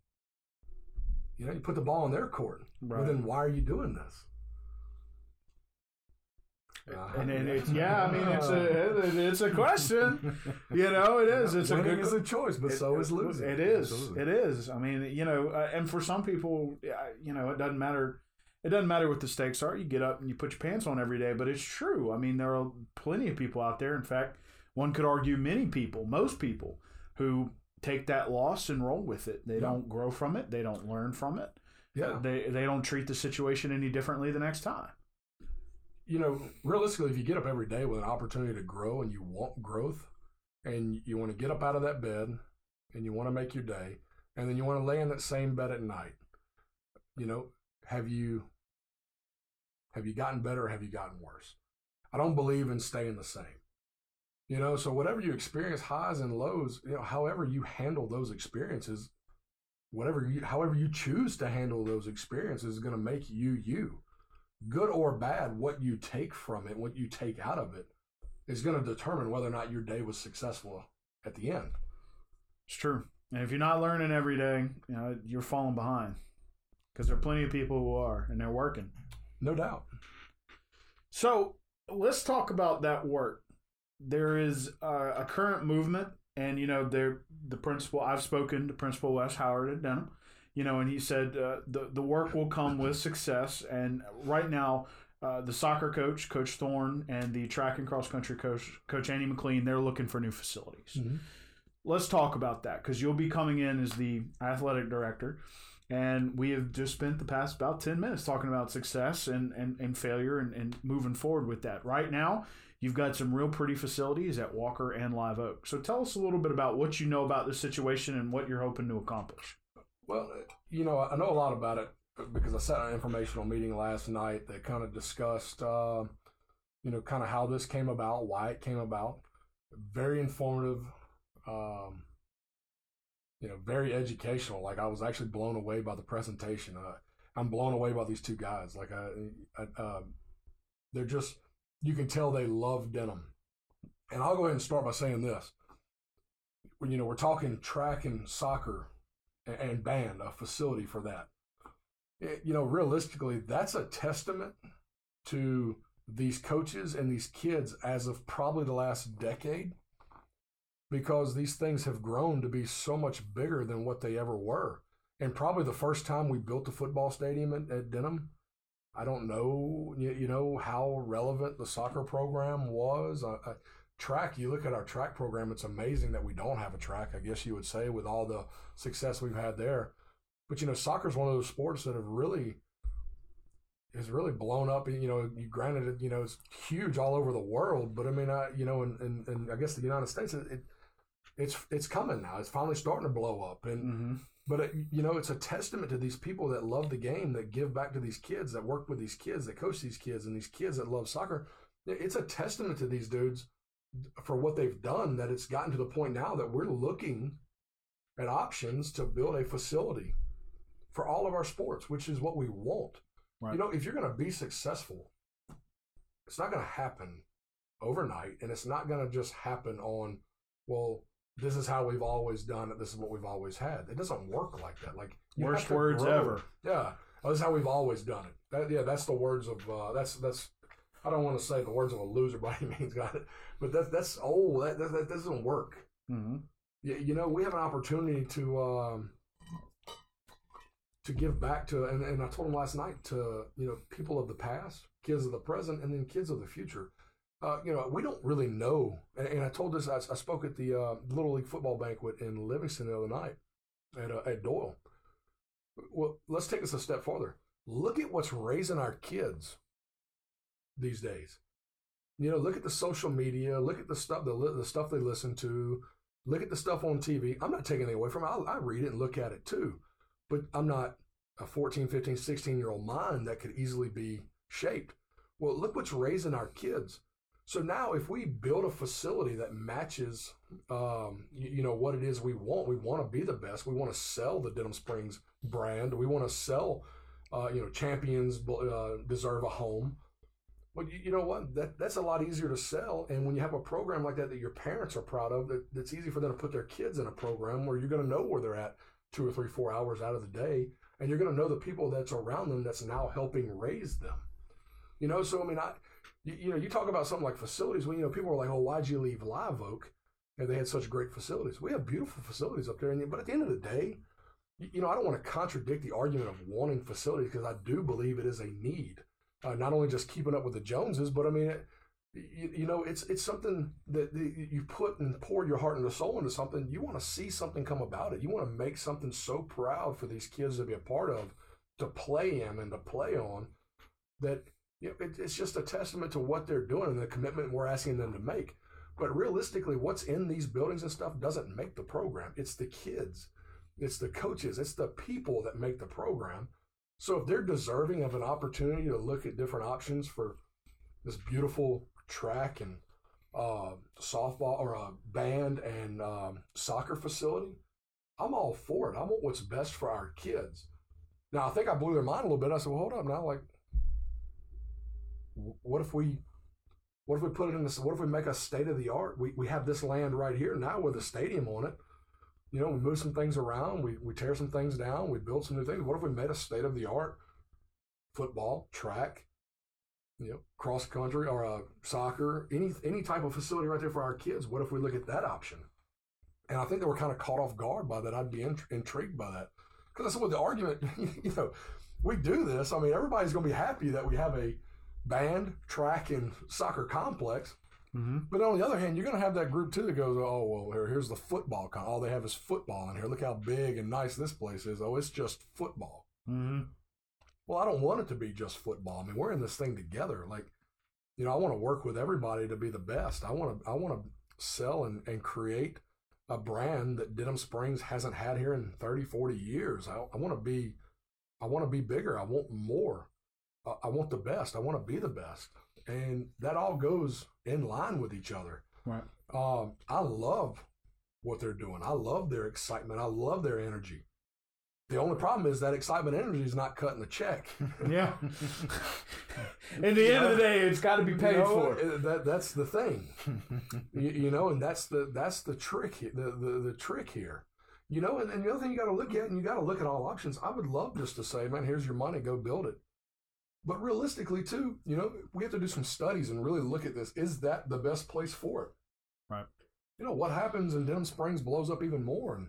you know, you put the ball in their court.
Right.
Well, then why are you doing this? Uh,
And, and it's yeah, I mean it's a it's a question. You know, it is. It's a good
is a choice, but so is losing.
It is.
Absolutely.
It is. I mean, you know, uh, and for some people, you know, it doesn't matter. It doesn't matter what the stakes are. You get up and you put your pants on every day. But it's true. I mean, there are plenty of people out there. In fact, one could argue many people, most people, who take that loss and roll with it. They
Yeah.
don't grow from it. They don't learn from it.
yeah.
They they don't treat the situation any differently the next time.
you know, realistically, if you get up every day with an opportunity to grow and you want growth and you want to get up out of that bed and you want to make your day and then you want to lay in that same bed at night, you know, have you have you gotten better or have you gotten worse? I don't believe in staying the same. You know, so whatever you experience, highs and lows, you know, however you handle those experiences, whatever you however you choose to handle those experiences is going to make you you good or bad, what you take from it, what you take out of it, is going to determine whether or not your day was successful at the end.
It's true. And if you're not learning every day, you know, you're falling behind. Because there are plenty of people who are, and they're working.
No doubt.
So let's talk about that work. There is uh, a current movement, and you know, there the principal. I've spoken to Principal Wes Howard at Denham, you know, and he said uh, the the work will come with success. And right now, uh, the soccer coach, Coach Thorne, and the track and cross country coach, Coach Andy McLean, they're looking for new facilities.
Mhm.
Let's talk about that because you'll be coming in as the athletic director. And we have just spent the past about 10 minutes talking about success and, and, and failure and, and moving forward with that. Right now, you've got some real pretty facilities at Walker and Live Oak. So tell us a little bit about what you know about this situation and what you're hoping to accomplish.
Well, you know, I know a lot about it because I sat in an informational meeting last night that kind of discussed, uh, you know, kind of how this came about, why it came about. Very informative, um, you know, very educational. Like I was actually blown away by the presentation. Uh, I'm blown away by these two guys. Like I, I um, they're just, you can tell they love Denham. And I'll go ahead and start by saying this. When you know we're talking track and soccer and- and band, a facility for that. It- you know, realistically, that's a testament to these coaches and these kids as of probably the last decade because these things have grown to be so much bigger than what they ever were. And probably the first time we built a football stadium at, at Denham, I don't know, you, you know, how relevant the soccer program was. I, I, track, you look at our track program, it's amazing that we don't have a track, I guess you would say, with all the success we've had there. But, you know, soccer is one of those sports that have really is really blown up. You know, granted you know, it's huge all over the world, but I mean, I, you know, and, and, and I guess the United States, it, it it's it's coming now. It's finally starting to blow up, and
Mm-hmm.
but it, you know, it's a testament to these people that love the game, that give back to these kids, that work with these kids, that coach these kids, and these kids that love soccer. It's a testament to these dudes for what they've done. That it's gotten to the point now that we're looking at options to build a facility for all of our sports, which is what we want.
Right.
You know, if you're going to be successful, it's not going to happen overnight, and it's not going to just happen on, well, this is how we've always done it. This is what we've always had. It doesn't work like that. Like
Worst words
grow.
ever.
Yeah, oh, this is how we've always done it. That, yeah, that's the words of uh, that's that's. I don't want to say the words of a loser by any means, got it. But that's that's old. That, that, that doesn't work.
Mm-hmm.
You, you know, we have an opportunity to um, to give back to, and, and I told him last night to you know people of the past, kids of the present, and then kids of the future. Uh, you know, we don't really know. And, and I told this. I, I spoke at the uh, Little League football banquet in Livingston the other night at uh, at Doyle. Well, let's take this a step farther. Look at what's raising our kids these days. You know, look at the social media. Look at the stuff the, the stuff they listen to. Look at the stuff on TV. I'm not taking anything away from it. I, I read it and look at it too. But I'm not a 14, 15, 16 year old mind that could easily be shaped. Well, look what's raising our kids. So now, if we build a facility that matches, um, you, you know, what it is we want, we want to be the best. We want to sell the Denham Springs brand. We want to sell, uh, you know, champions uh, deserve a home. Well, you, you know what? That that's a lot easier to sell. And when you have a program like that that your parents are proud of, that, that's easy for them to put their kids in a program where you're going to know where they're at two or three, four hours out of the day, and you're going to know the people that's around them that's now helping raise them. You know, so I mean, I, you, you know, you talk about something like facilities. When you know people are like, "Oh, why'd you leave Live Oak?" And they had such great facilities. We have beautiful facilities up there, and but at the end of the day, you, you know, I don't want to contradict the argument of wanting facilities because I do believe it is a need. Uh, not only just keeping up with the Joneses, but I mean, it, you, you know, it's it's something that the, you put and pour your heart and soul into something. You want to see something come about it. You want to make something so proud for these kids to be a part of, to play in and to play on, that you know, it, it's just a testament to what they're doing and the commitment we're asking them to make. But realistically, what's in these buildings and stuff doesn't make the program. It's the kids, it's the coaches, it's the people that make the program. So if they're deserving of an opportunity to look at different options for this beautiful track and uh, softball or a band and um, soccer facility, I'm all for it. I want what's best for our kids. Now I think I blew their mind a little bit. I said, "Well, hold up now. Like, what if we, what if we put it in this? What if we make a state of the art? We we have this land right here now with a stadium on it. You know, we move some things around. We we tear some things down. We build some new things. What if we made a state of the art football track? You know, cross country or uh, soccer, any any type of facility right there for our kids. What if we look at that option? And I think they were kind of caught off guard by that. I'd be int- intrigued by that Because that's what the argument, you know, we do this. I mean, everybody's going to be happy that we have a band, track, and soccer complex.
Mm-hmm.
But on the other hand, you're going to have that group too that goes, oh, well, here, here's the football. Con- All they have is football in here. Look how big and nice this place is. Oh, it's just football.
Mm-hmm.
Well, I don't want it to be just football. I mean, we're in this thing together. Like, you know, I want to work with everybody to be the best. I want to, I want to sell and, and create a brand that Denham Springs hasn't had here in 30, 40 years. I, I want to be, I want to be bigger. I want more. I want the best. I want to be the best. And that all goes in line with each other.
Right.
Um, I love what they're doing. I love their excitement. I love their energy. The only problem is that excitement energy is not cutting the check.
Yeah. At the end of the day, it's got to be paid
You know,
for.
uh, That that's the thing. you, you know, and that's the that's the trick. The the, the trick here. You know, and, and the other thing you got to look at, and you got to look at all options. I would love just to say, man, here's your money, go build it. But realistically, too, you know, we have to do some studies and really look at this. Is that the best place for it?
Right.
You know, what happens in Denham Springs blows up even more, and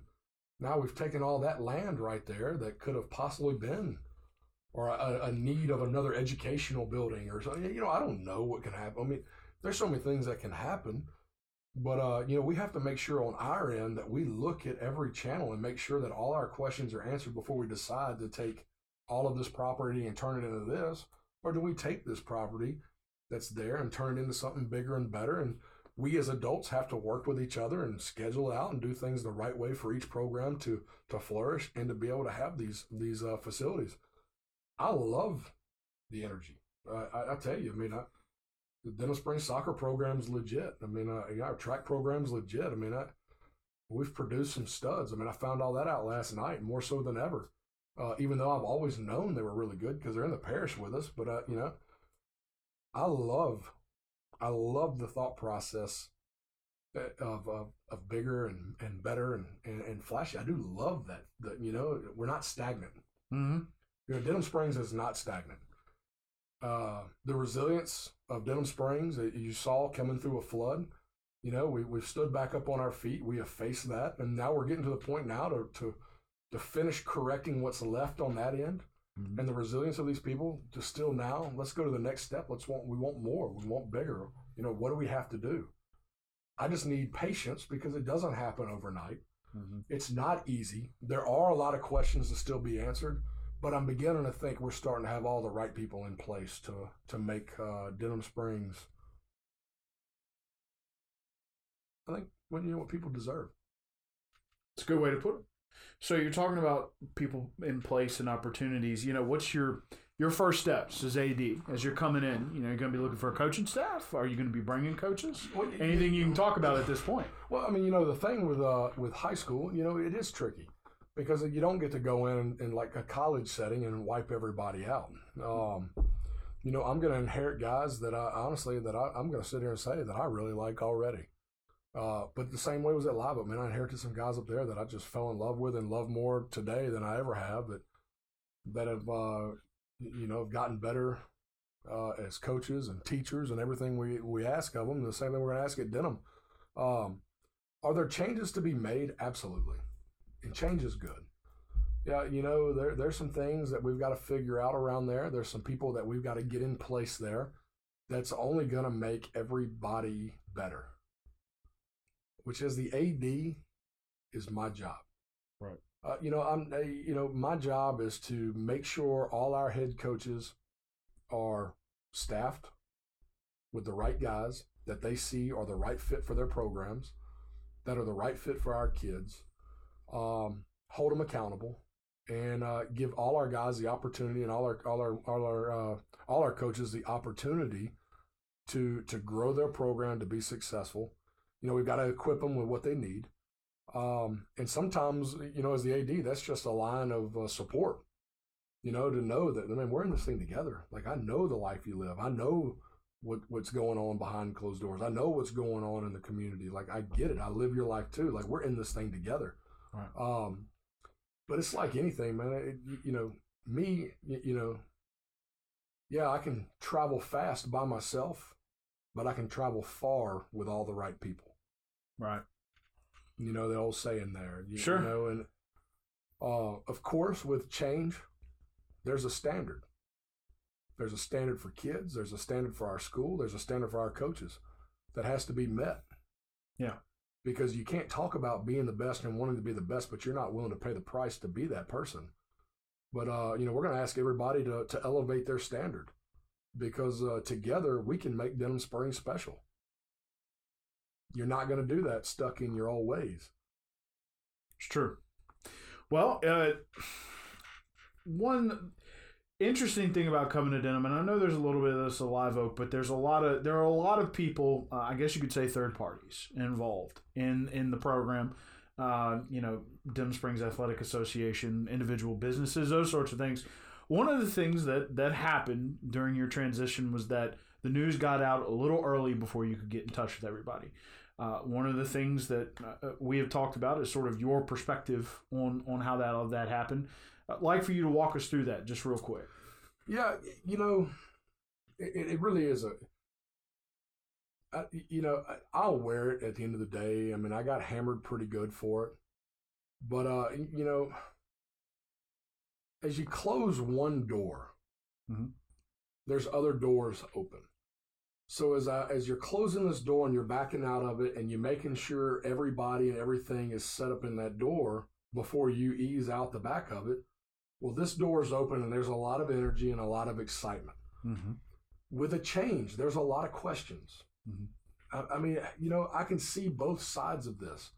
now we've taken all that land right there that could have possibly been, or a, a need of another educational building or something. You know, I don't know what can happen. I mean, there's so many things that can happen. But uh, you know, we have to make sure on our end that we look at every channel and make sure that all our questions are answered before we decide to take all of this property and turn it into this, or do we take this property that's there and turn it into something bigger and better? And we as adults have to work with each other and schedule it out and do things the right way for each program to to flourish and to be able to have these these uh, facilities. I love the energy. Uh, I, I tell you, I mean, I, the Denham Springs soccer program's legit. I mean, uh, our track program's legit. I mean, I, we've produced some studs. I mean, I found all that out last night, more so than ever. Uh, even though I've always known they were really good because they're in the parish with us, but uh, you know, I love, I love the thought process uh, of of, of bigger and, and better and, and, and flashy. I do love that. That you know, we're not stagnant.
Mm-hmm.
You know, Denham Springs is not stagnant. Uh, the resilience of Denham Springs that you saw coming through a flood, you know, we, we've stood back up on our feet. We have faced that. And now we're getting to the point now to, to, to finish correcting what's left on that end.
Mhm.
And the resilience of these people to still now, let's go to the next step. Let's want, we want more. We want bigger. You know, what do we have to do? I just need patience because it doesn't happen overnight.
Mhm.
It's not easy. There are a lot of questions to still be answered, but I'm beginning to think we're starting to have all the right people in place to to make uh, Denham Springs. I think when you know what people deserve.
It's a good way to put it. So you're talking about people in place and opportunities. You know, what's your your first steps as AD as you're coming in? You know, you're going to be looking for a coaching staff. Are you going to be bringing coaches?
Well,
Anything you can talk about at this point?
Well, I mean, you know, the thing with uh with high school, you know, it is tricky because you don't get to go in in like a college setting and wipe everybody out. Um, you know, I'm going to inherit guys that I honestly that I, I'm going to sit here and say that I really like already. Uh, but the same way was at Oak, man. I inherited some guys up there that I just fell in love with and love more today than I ever have. That that have uh, you know have gotten better uh, as coaches and teachers and everything we we ask of them. The same thing we're going to ask at Denham. Um, are there changes to be made? Absolutely. And change is good. Yeah, you know, there there's some things that we've got to figure out around there. There's some people that we've got to get in place there that's only going to make everybody better. Which is the AD is my job.
Right.
Uh, you know, I'm you know, my job is to make sure all our head coaches are staffed with the right guys that they see are the right fit for their programs, that are the right fit for our kids, um, hold them accountable, and uh, give all our guys the opportunity and all our all our all our uh, all our coaches the opportunity to to grow their program to be successful. You know, we've got to equip them with what they need. Um, and sometimes, you know, as the AD, that's just a line of uh, support. You know, to know that I mean we're in this thing together. Like I know the life you live. I know what what's going on behind closed doors. I know what's going on in the community. Like I get it. I live your life too. Like we're in this thing together.
Right.
Um, but it's like anything, man. It, you- know, me, you know, yeah, I can travel fast by myself, but I can travel far with all the right people.
Right.
You know the old saying there. You,
Sure.
You know, and Uh, of course, with change, there's a standard. There's a standard for kids. There's a standard for our school. There's a standard for our coaches that has to be met.
Yeah.
Because you can't talk about being the best and wanting to be the best, but you're not willing to pay the price to be that person. But uh, you know, we're going to ask everybody to to elevate their standard because uh, together we can make Denham Springs special. You're not going to do that stuck in your old ways.
It's true. Well, uh, one interesting thing about coming to Denham, and I know there's a little bit of this at Live Oak, but there's a lot of there are a lot of people. Uh, I guess you could say third parties involved in in the program. Uh, you know, Denham Springs Athletic Association, individual businesses, those sorts of things. One of the things that that happened during your transition was that the news got out a little early before you could get in touch with everybody. Uh, one of the things that uh, we have talked about is sort of your perspective on on how that all that happened. I'd like for you to walk us through that just real quick.
Yeah, you know, it, it really is a. I, you know, I- I'll wear it at the end of the day. I mean, I got hammered pretty good for it, but uh, you know, as you close one door,
Mhm.
there's other doors open. So as I, as you're closing this door and you're backing out of it, and you're making sure everybody and everything is set up in that door before you ease out the back of it, well, this door is open and there's a lot of energy and a lot of excitement.
Mm-hmm.
With a change, there's a lot of questions.
Mhm.
I, I mean, you know, I can see both sides of this.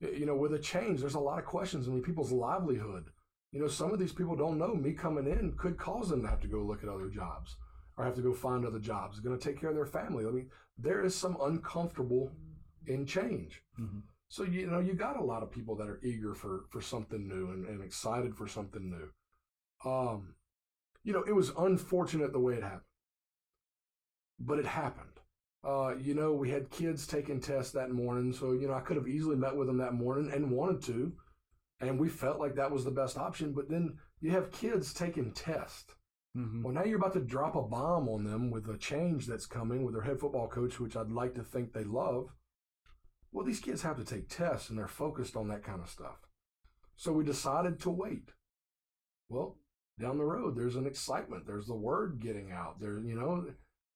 You know, with a change, there's a lot of questions. I mean, people's livelihood. You know, some of these people don't know me coming in could cause them to have to go look at other jobs or have to go find other jobs. It's going to take care of their family. I mean, there is some uncomfortable in change.
Mhm.
So you know, you got a lot of people that are eager for for something new and, and excited for something new. Um, you know, it was unfortunate the way it happened, but it happened. Uh, you know, we had kids taking tests that morning, so you know I could have easily met with them that morning and wanted to, and we felt like that was the best option. But then you have kids taking tests.
Mm-hmm.
Well, now you're about to drop a bomb on them with a change that's coming with their head football coach, which I'd like to think they love. Well, these kids have to take tests and they're focused on that kind of stuff. So we decided to wait. Well, down the road, there's an excitement. There's the word getting out. There, you know,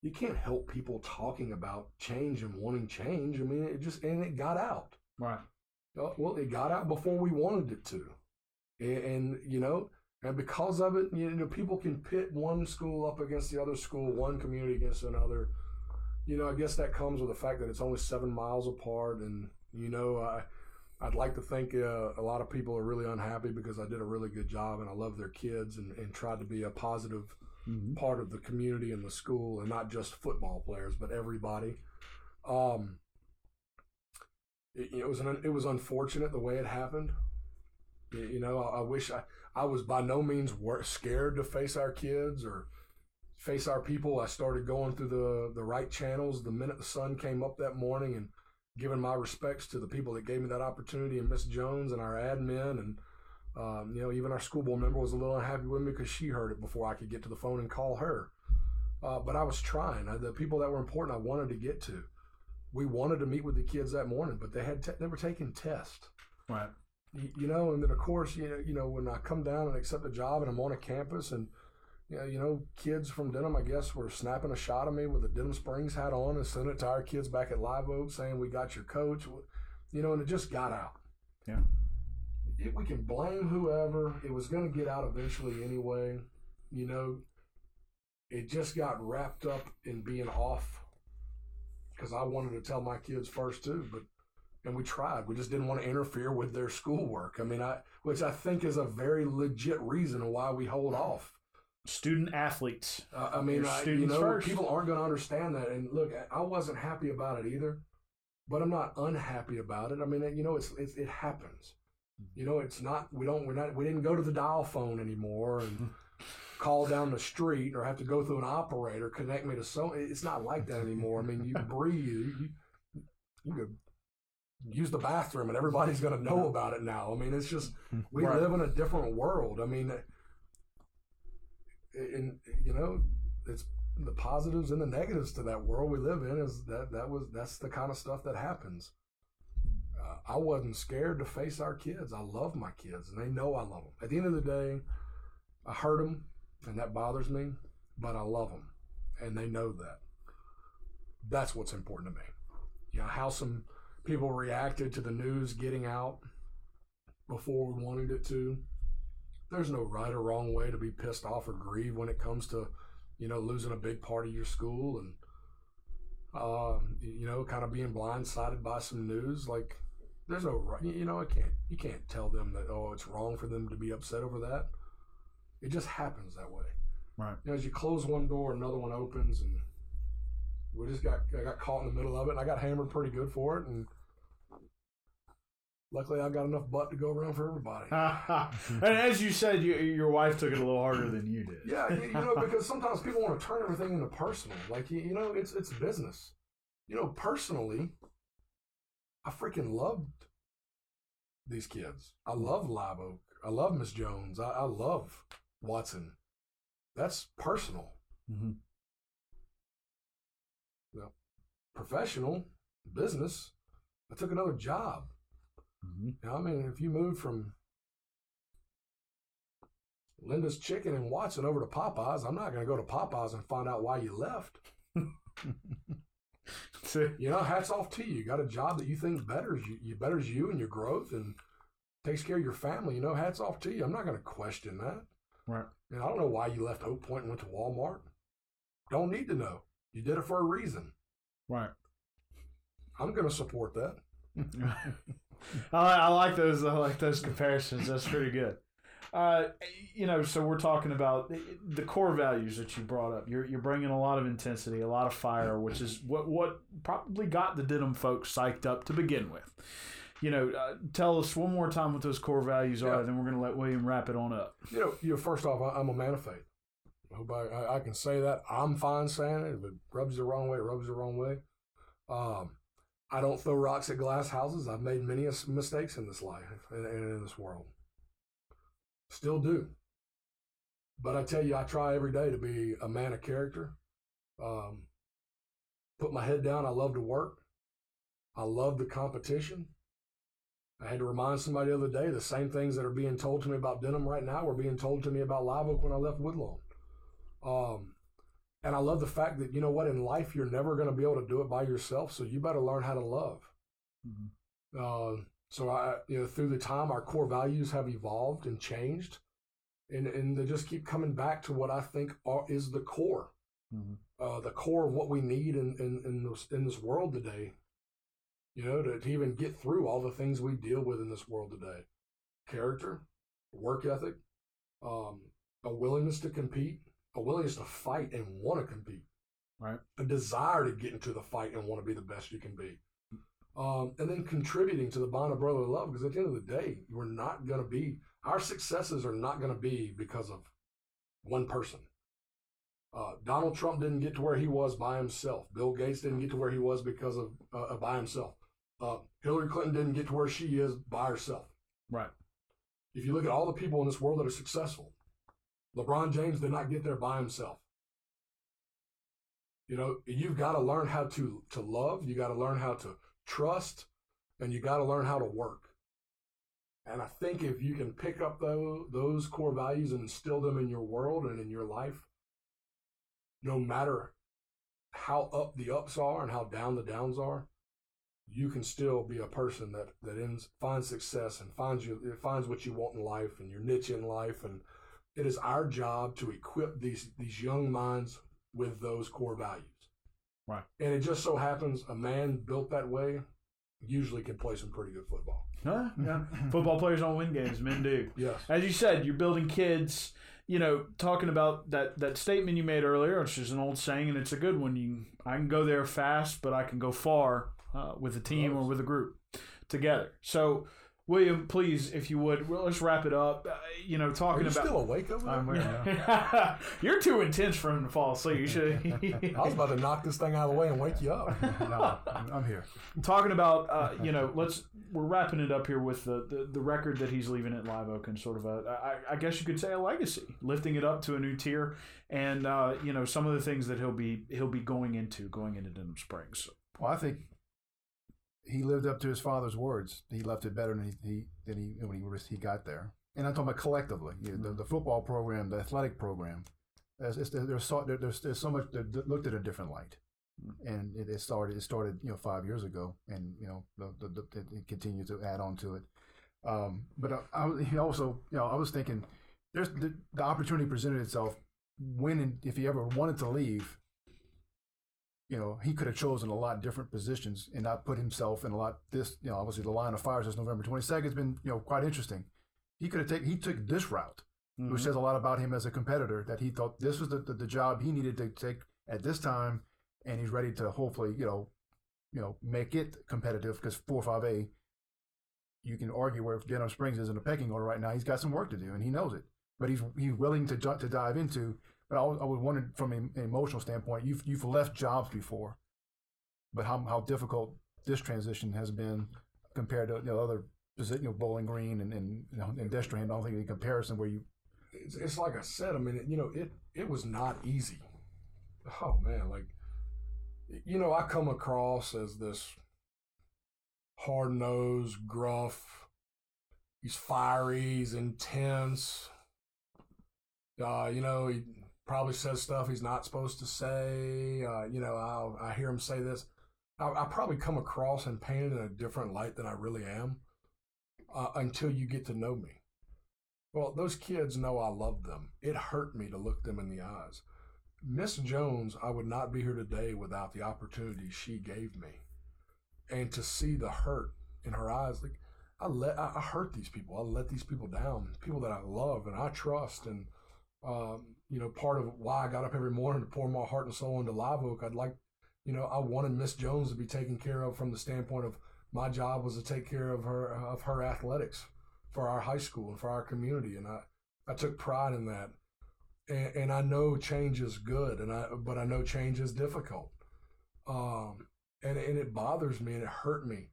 you can't help people talking about change and wanting change. I mean, it just, and it got out.
Right.
Uh, Well, it got out before we wanted it to, and, and you know, and because of it, you know, people can pit one school up against the other school, one community against another. You know, I guess that comes with the fact that it's only seven miles apart, and you know, I, I'd like to think uh, a lot of people are really unhappy because I did a really good job and I love their kids and, and tried to be a positive
Mm-hmm.
part of the community and the school, and not just football players, but everybody. Um, it, it was an, it was unfortunate the way it happened. You, know, I, I wish I, I was by no means scared to face our kids or face our people. I started going through the the right channels the minute the sun came up that morning and giving my respects to the people that gave me that opportunity and Miss Jones and our admin and um, you know even our school board member was a little unhappy with me because she heard it before I could get to the phone and call her. Uh, but I was trying. I, the people that were important, I wanted to get to. We wanted to meet with the kids that morning, but they had te- they were taking tests
Right.
You, know, and then of course, you know, you know, when I come down and accept a job and I'm on a campus and you know, you know, kids from Denham, I guess, were snapping a shot of me with a Denham Springs hat on and sending it to our kids back at Live Oak saying we got your coach, you know, and it just got out.
Yeah.
It, we can blame whoever. It was going to get out eventually anyway. You know, it just got wrapped up in being off because I wanted to tell my kids first too, but and we tried. We just didn't want to interfere with their schoolwork. I mean, I which I think is a very legit reason why we hold off.
Student athletes.
Uh, I mean, I, you know,
first.
people aren't going to understand that. And look, I wasn't happy about it either, but I'm not unhappy about it. I mean, you know, it's, it's it happens. You know, it's not. We don't. We're not. We didn't go to the dial phone anymore and call down the street or have to go through an operator connect me to so. It's not like that anymore. I mean, you breathe. You, you, you could use the bathroom and everybody's going to know about it now. I mean, it's just we
Right.
live in a different world. I mean, and you know, it's the positives and the negatives to that world we live in. Is that that was that's the kind of stuff that happens. Uh, I wasn't scared to face our kids. I love my kids, and they know I love them. At the end of the day, I hurt them, and that bothers me, but I love them, and they know that. That's what's important to me. You know how some people reacted to the news getting out before we wanted it to. There's no right or wrong way to be pissed off or grieve when it comes to, you know, losing a big part of your school and, uh, you know, kind of being blindsided by some news. Like, there's no right. You know, I can't. You can't tell them that oh, it's wrong for them to be upset over that. It just happens that way.
Right.
You know, as you close one door, another one opens, and we just got I got caught in the middle of it, and I got hammered pretty good for it, and luckily I've got enough butt to go around for everybody.
and as you said, you, your wife took it a little harder than you did.
Yeah, you, you know, because sometimes people want to turn everything into personal. Like you, you know, it's it's business. You know, personally, I freaking loved these kids. I love Live Oak. I love Miss Jones. I, I love Watson. That's personal.
Mhm.
Professional business. I took another job.
Mhm.
Now, I mean, if you move from Linda's Chicken in Watson over to Popeyes, I'm not going to go to Popeyes and find out why you left.
See?
You know, hats off to you. You got a job that you think betters you, you betters you and your growth and takes care of your family. You know, hats off to you. I'm not going to question that.
Right.
And I don't know why you left Oak Point and went to Walmart. Don't need to know. You did it for a reason.
Right.
I'm going to support that.
I, I like those. I like those comparisons. That's pretty good. Uh, you know, so we're talking about the core values that you brought up. You're you're bringing a lot of intensity, a lot of fire, which is what what probably got the Denham folks psyched up to begin with. You know, uh, tell us one more time what those core values are,
Yeah.
then we're going to let William wrap it on up.
You know, you know, first off, I, I'm a man of faith. I I, I, can say that. I'm fine saying it. If it rubs the wrong way, it rubs the wrong way. Um, I don't throw rocks at glass houses. I've made many mistakes in this life and, in this world. Still do. But I tell you, I try every day to be a man of character. Um, put my head down. I love to work. I love the competition. I had to remind somebody the other day the same things that are being told to me about Denham right now were being told to me about Live Oak when I left Woodlawn. Um, and I love the fact that, you know what, in life, you're never going to be able to do it by yourself. So you better learn how to love. Uh, so I, you know, through the time, our core values have evolved and changed, and and they just keep coming back to what I think are, is the core,
Mhm.
uh, the core of what we need in in in this in this world today. You know, to, to even get through all the things we deal with in this world today, character, work ethic, um, a willingness to compete, a willingness to fight and want to compete,
Right.
a desire to get into the fight and want to be the best you can be um, and then contributing to the bond of brotherly love. Because at the end of the day, we're not going to be our successes are not going to be because of one person. Uh, Donald Trump didn't get to where he was by himself. Bill Gates didn't get to where he was because of uh, by himself. Uh, Hillary Clinton didn't get to where she is by herself.
Right.
If you look at all the people in this world that are successful, LeBron James did not get there by himself. You know, you've got to learn how to to love. You got to learn how to trust, and you got to learn how to work. And I think if you can pick up those those core values and instill them in your world and in your life, no matter how up the ups are and how down the downs are, you can still be a person that that ends finds success and finds you finds what you want in life and your niche in life and it is our job to equip these these young minds with those core values
Right.
and it just so happens a man built that way usually can play some pretty good football
Huh? Yeah. Football players don't win games, men do.
yes
As you said, you're building kids. You know, talking about that that statement you made earlier, which is an old saying, and it's a good one. You, I can go there fast, but I can go far uh, with a team or with a group together. So, William, please, if you would, well, let's wrap it up. Uh, you know,
are
talking
you
about.
still awake over there
I'm with you.
You're too intense for him to fall asleep. You should.
i was about to knock this thing out of the way and wake you up
no, I'm, I'm here.
talking about uh, you know let's we're wrapping it up here with the, the, the record that he's leaving at Live Oak and sort of a I, I guess you could say a legacy lifting it up to a new tier and uh, you know some of the things that he'll be he'll be going into going into Denham Springs
Well, I think he lived up to his father's words. He left it better than he, he than he when he he got there. And I'm talking about collectively, you know, the, the football program, the athletic program. There's, it's, there's, so, there's, there's so much that looked at a different light, and it, it started it started you know five years ago, and you know the, the, the, it continued to add on to it. Um, but I, I he also you know I was thinking there's the, the opportunity presented itself when and if he ever wanted to leave you know, he could have chosen a lot different positions and not put himself in a lot this, you know, obviously the line of fire since November 22nd has been, you know, quite interesting. He could have taken, he took this route, mm-hmm. which says a lot about him as a competitor that he thought this was the, the, the job he needed to take at this time. And he's ready to hopefully, you know, you know, make it competitive because 4 5A, you can argue where Denham Springs is in the pecking order right now. He's got some work to do and he knows it, but he's, he's willing to, to dive into but I, I would wonder from an emotional standpoint, you've you've left jobs before, but how how difficult this transition has been compared to you know, other you know Bowling Green and and you know, and Destrehan. I don't think any comparison where you.
It's, it's like I said. I mean, you know, it it was not easy. Oh man, like you know, I come across as this hard nosed, gruff. He's fiery. He's intense. Uh, you know, he probably says stuff he's not supposed to say. Uh, you know, I'll, I hear him say this. I, I, probably come across and painted in a different light than I really am uh, until you get to know me. Well, those kids know I love them. It hurt me to look them in the eyes. Miss Jones, I would not be here today without the opportunity she gave me, and to see the hurt in her eyes. Like I let I hurt these people. I let these people down. People that I love and I trust and um, you know, part of why I got up every morning to pour my heart and soul into Live Oak. I'd like, you know, I wanted Miss Jones to be taken care of from the standpoint of my job was to take care of her of her athletics for our high school and for our community, and I I took pride in that. And, and I know change is good, and I but I know change is difficult. Um, and and it bothers me and it hurt me,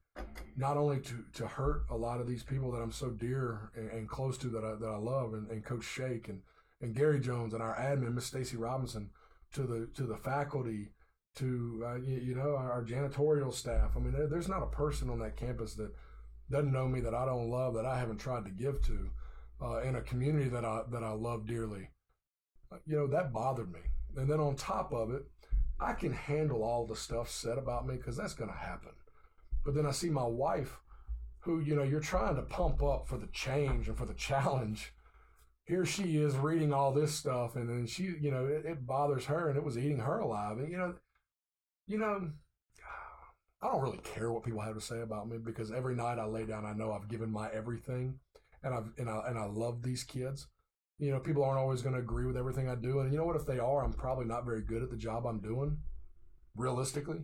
not only to to hurt a lot of these people that I'm so dear and, and close to that I that I love, and, and Coach Shake and and Gary Jones and our admin, Miss Stacy Robinson, to the to the faculty, to uh, you, you, know our, janitorial staff. I mean, there, there's not a person on that campus that doesn't know me that I don't love that I haven't tried to give to, uh, in a community that I that I love dearly. Uh, you know that bothered me, and then on top of it, I can handle all the stuff said about me because that's going to happen. But then I see my wife, who you know you're trying to pump up for the change and for the challenge here she is reading all this stuff, and then she, you know, it, it bothers her, and it was eating her alive. And you know, you know, I don't really care what people have to say about me because every night I lay down, I know I've given my everything, and I've and I and I love these kids. You know, people aren't always going to agree with everything I do, and you know what? If they are, I'm probably not very good at the job I'm doing, realistically.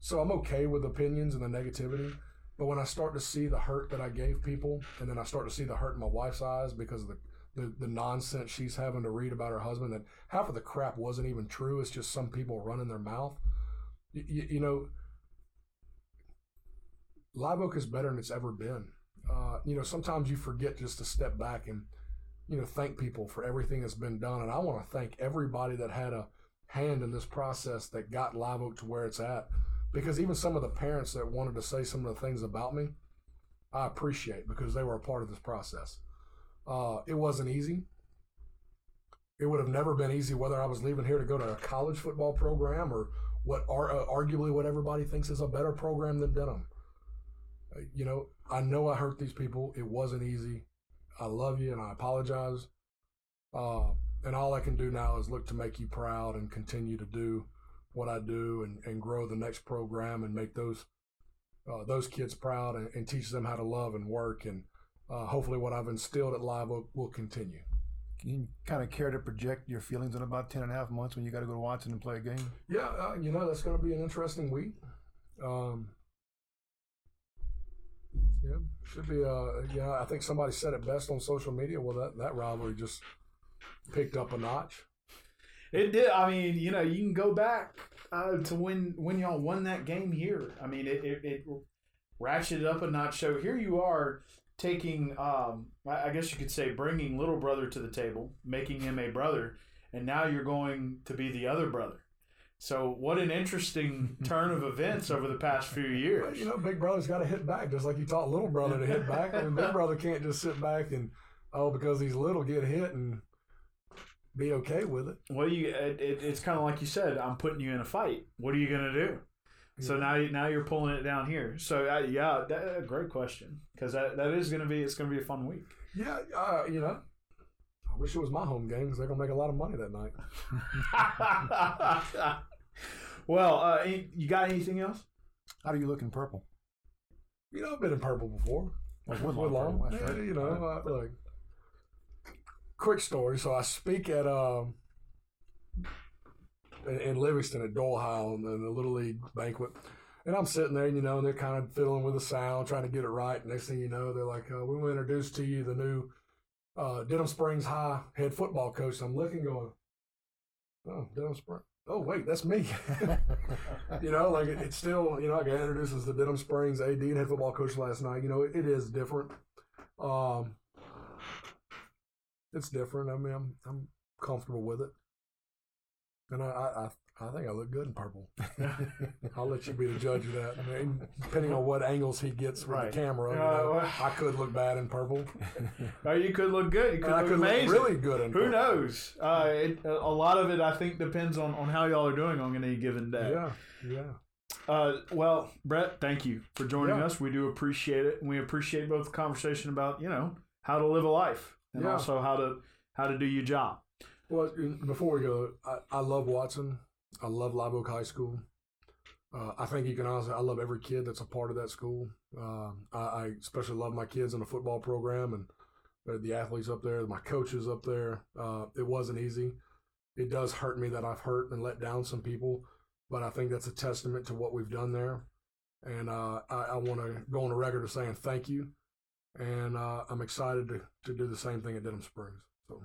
So I'm okay with opinions and the negativity. But when I start to see the hurt that I gave people, and then I start to see the hurt in my wife's eyes because of the the, the nonsense she's having to read about her husband that half of the crap wasn't even true. It's just some people running their mouth. You, you know, Live Oak is better than it's ever been. Uh, you know, sometimes you forget just to step back and, you know, thank people for everything that's been done. And I want to thank everybody that had a hand in this process that got Live Oak to where it's at. Because even some of the parents that wanted to say some of the things about me, I appreciate because they were a part of this process. Uh, it wasn't easy. It would have never been easy whether I was leaving here to go to a college football program or what are uh, arguably what everybody thinks is a better program than Denham. Uh, you know, I know I hurt these people. It wasn't easy. I love you and I apologize. Uh, and all I can do now is look to make you proud and continue to do what I do and, and grow the next program and make those uh, those kids proud and, and, teach them how to love and work and uh, hopefully what I've instilled at Live Oak will continue.
Can you kind of care to project your feelings in about 10 and a half months when you got to go to Watson and play a game?
Yeah, uh, you know, that's going to be an interesting week. Um, yeah, should be. Uh, yeah, I think somebody said it best on social media. Well, that that rivalry just picked up a notch.
It did. I mean, you know, you can go back uh, to when when y'all won that game here. I mean, it, it, it ratcheted up a notch. So here you are taking, um, I guess you could say, bringing little brother to the table, making him a brother, and now you're going to be the other brother. So what an interesting turn of events over the past few years.
you know, Big Brother's got to hit back, just like you taught Little Brother to hit back. I mean, Big Brother can't just sit back and oh, because he's little, get hit and be okay with it.
Well, you it, it, it's kind of like you said. I'm putting you in a fight. What are you gonna do? So now you- now you're pulling it down here. So uh, yeah, that, uh, great question because that, that is gonna be it's gonna be a fun week.
Yeah, uh, you know, I wish it was my home game because they're gonna make a lot of money that night.
well, uh, you got anything else?
How do you look in purple?
You know, I've been in purple before.
Like Woodlawn,
Woodlawn.
pretty much,
Yeah,
right?
you know, uh, like quick story. So I speak at um in, in Livingston at Doyle High in the Little League banquet. And I'm sitting there, you know, and they're kind of fiddling with the sound, trying to get it right. Next thing you know, they're like, uh, "We want to introduce to you the new uh, Denham Springs High head football coach." I'm looking, going, "Oh, Denham Springs. Oh, wait, that's me." you know, like it, it's still, you know, I got introduced as the Denham Springs AD and head football coach last night. You know, it, it is different. Um, it's different. I mean, I'm I'm comfortable with it, and I I, I think I look good in purple. I'll let you be the judge of that. I mean, depending on what angles he gets with
Right.
the camera, you
Uh,
know,
well-
I could look bad in purple.
Oh, you could look good. You could
I
look
could
amazing.
look really good in
Who
purple.
knows? Uh, it, a a lot of it, I think, depends on, on how y'all are doing on any given day.
Yeah, yeah.
Uh, well, Brett, thank you for joining
Yeah.
us. We do appreciate it, and we appreciate both the conversation about you know how to live a life and
Yeah.
also how to how to do your job.
Well, before we go, I, I love Watson. I love Live Oak High School. Uh, I think you can honestly, I love every kid that's a part of that school. Um, I, I especially love my kids in the football program and uh, the athletes up there, my coaches up there. Uh, it wasn't easy. It does hurt me that I've hurt and let down some people, but I think that's a testament to what we've done there. And uh, I, I want to go on the record of saying thank you. And uh, I'm excited to, to do the same thing at Denham Springs. So.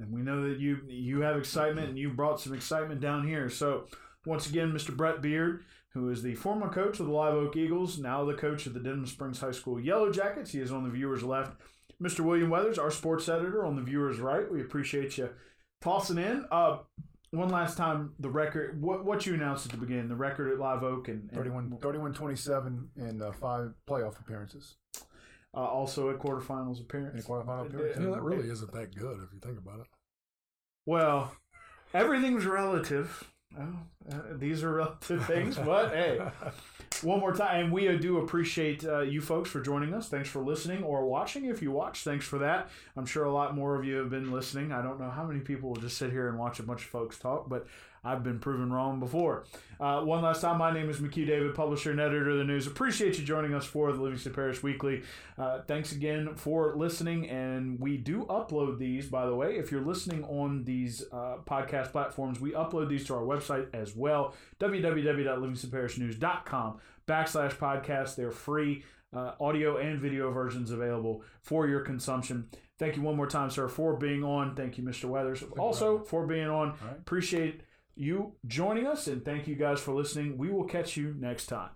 And we know that you you have excitement and you've brought some excitement down here. So once again, Mr. Brett Beard, who is the former coach of the Live Oak Eagles, now the coach of the Denham Springs High School Yellow Jackets. He is on the viewers left. Mr. William Weathers, our sports editor, on the viewers right. We appreciate you tossing in. Uh, one last time, the record. What what you announced at the beginning, the record at Live Oak and, and
31, 31 27 in uh, five playoff appearances.
Uh, also a quarterfinals
In
appearance.
quarterfinal appearance.
You know, that really isn't that good if you think about it.
Well, everything's relative. Oh, uh, these are relative things, but hey, one more time, and we uh, do appreciate uh, you folks for joining us. Thanks for listening or watching. If you watch, thanks for that. I'm sure a lot more of you have been listening. I don't know how many people will just sit here and watch a bunch of folks talk, but I've been proven wrong before. Uh, one last time, my name is McHugh David, publisher and editor of the news. Appreciate you joining us for the Livingston Parish Weekly. Uh, thanks again for listening, and we do upload these, by the way. If you're listening on these uh, podcast platforms, we upload these to our website as well, www.livingstonparishnews.com backslash podcast. They're free. Uh, audio and video versions available for your consumption. Thank you one more time, sir, for being on. Thank you, Mr. Weathers, also for being on.
right.
Appreciate you joining us, and thank you guys for listening. We will catch you next time.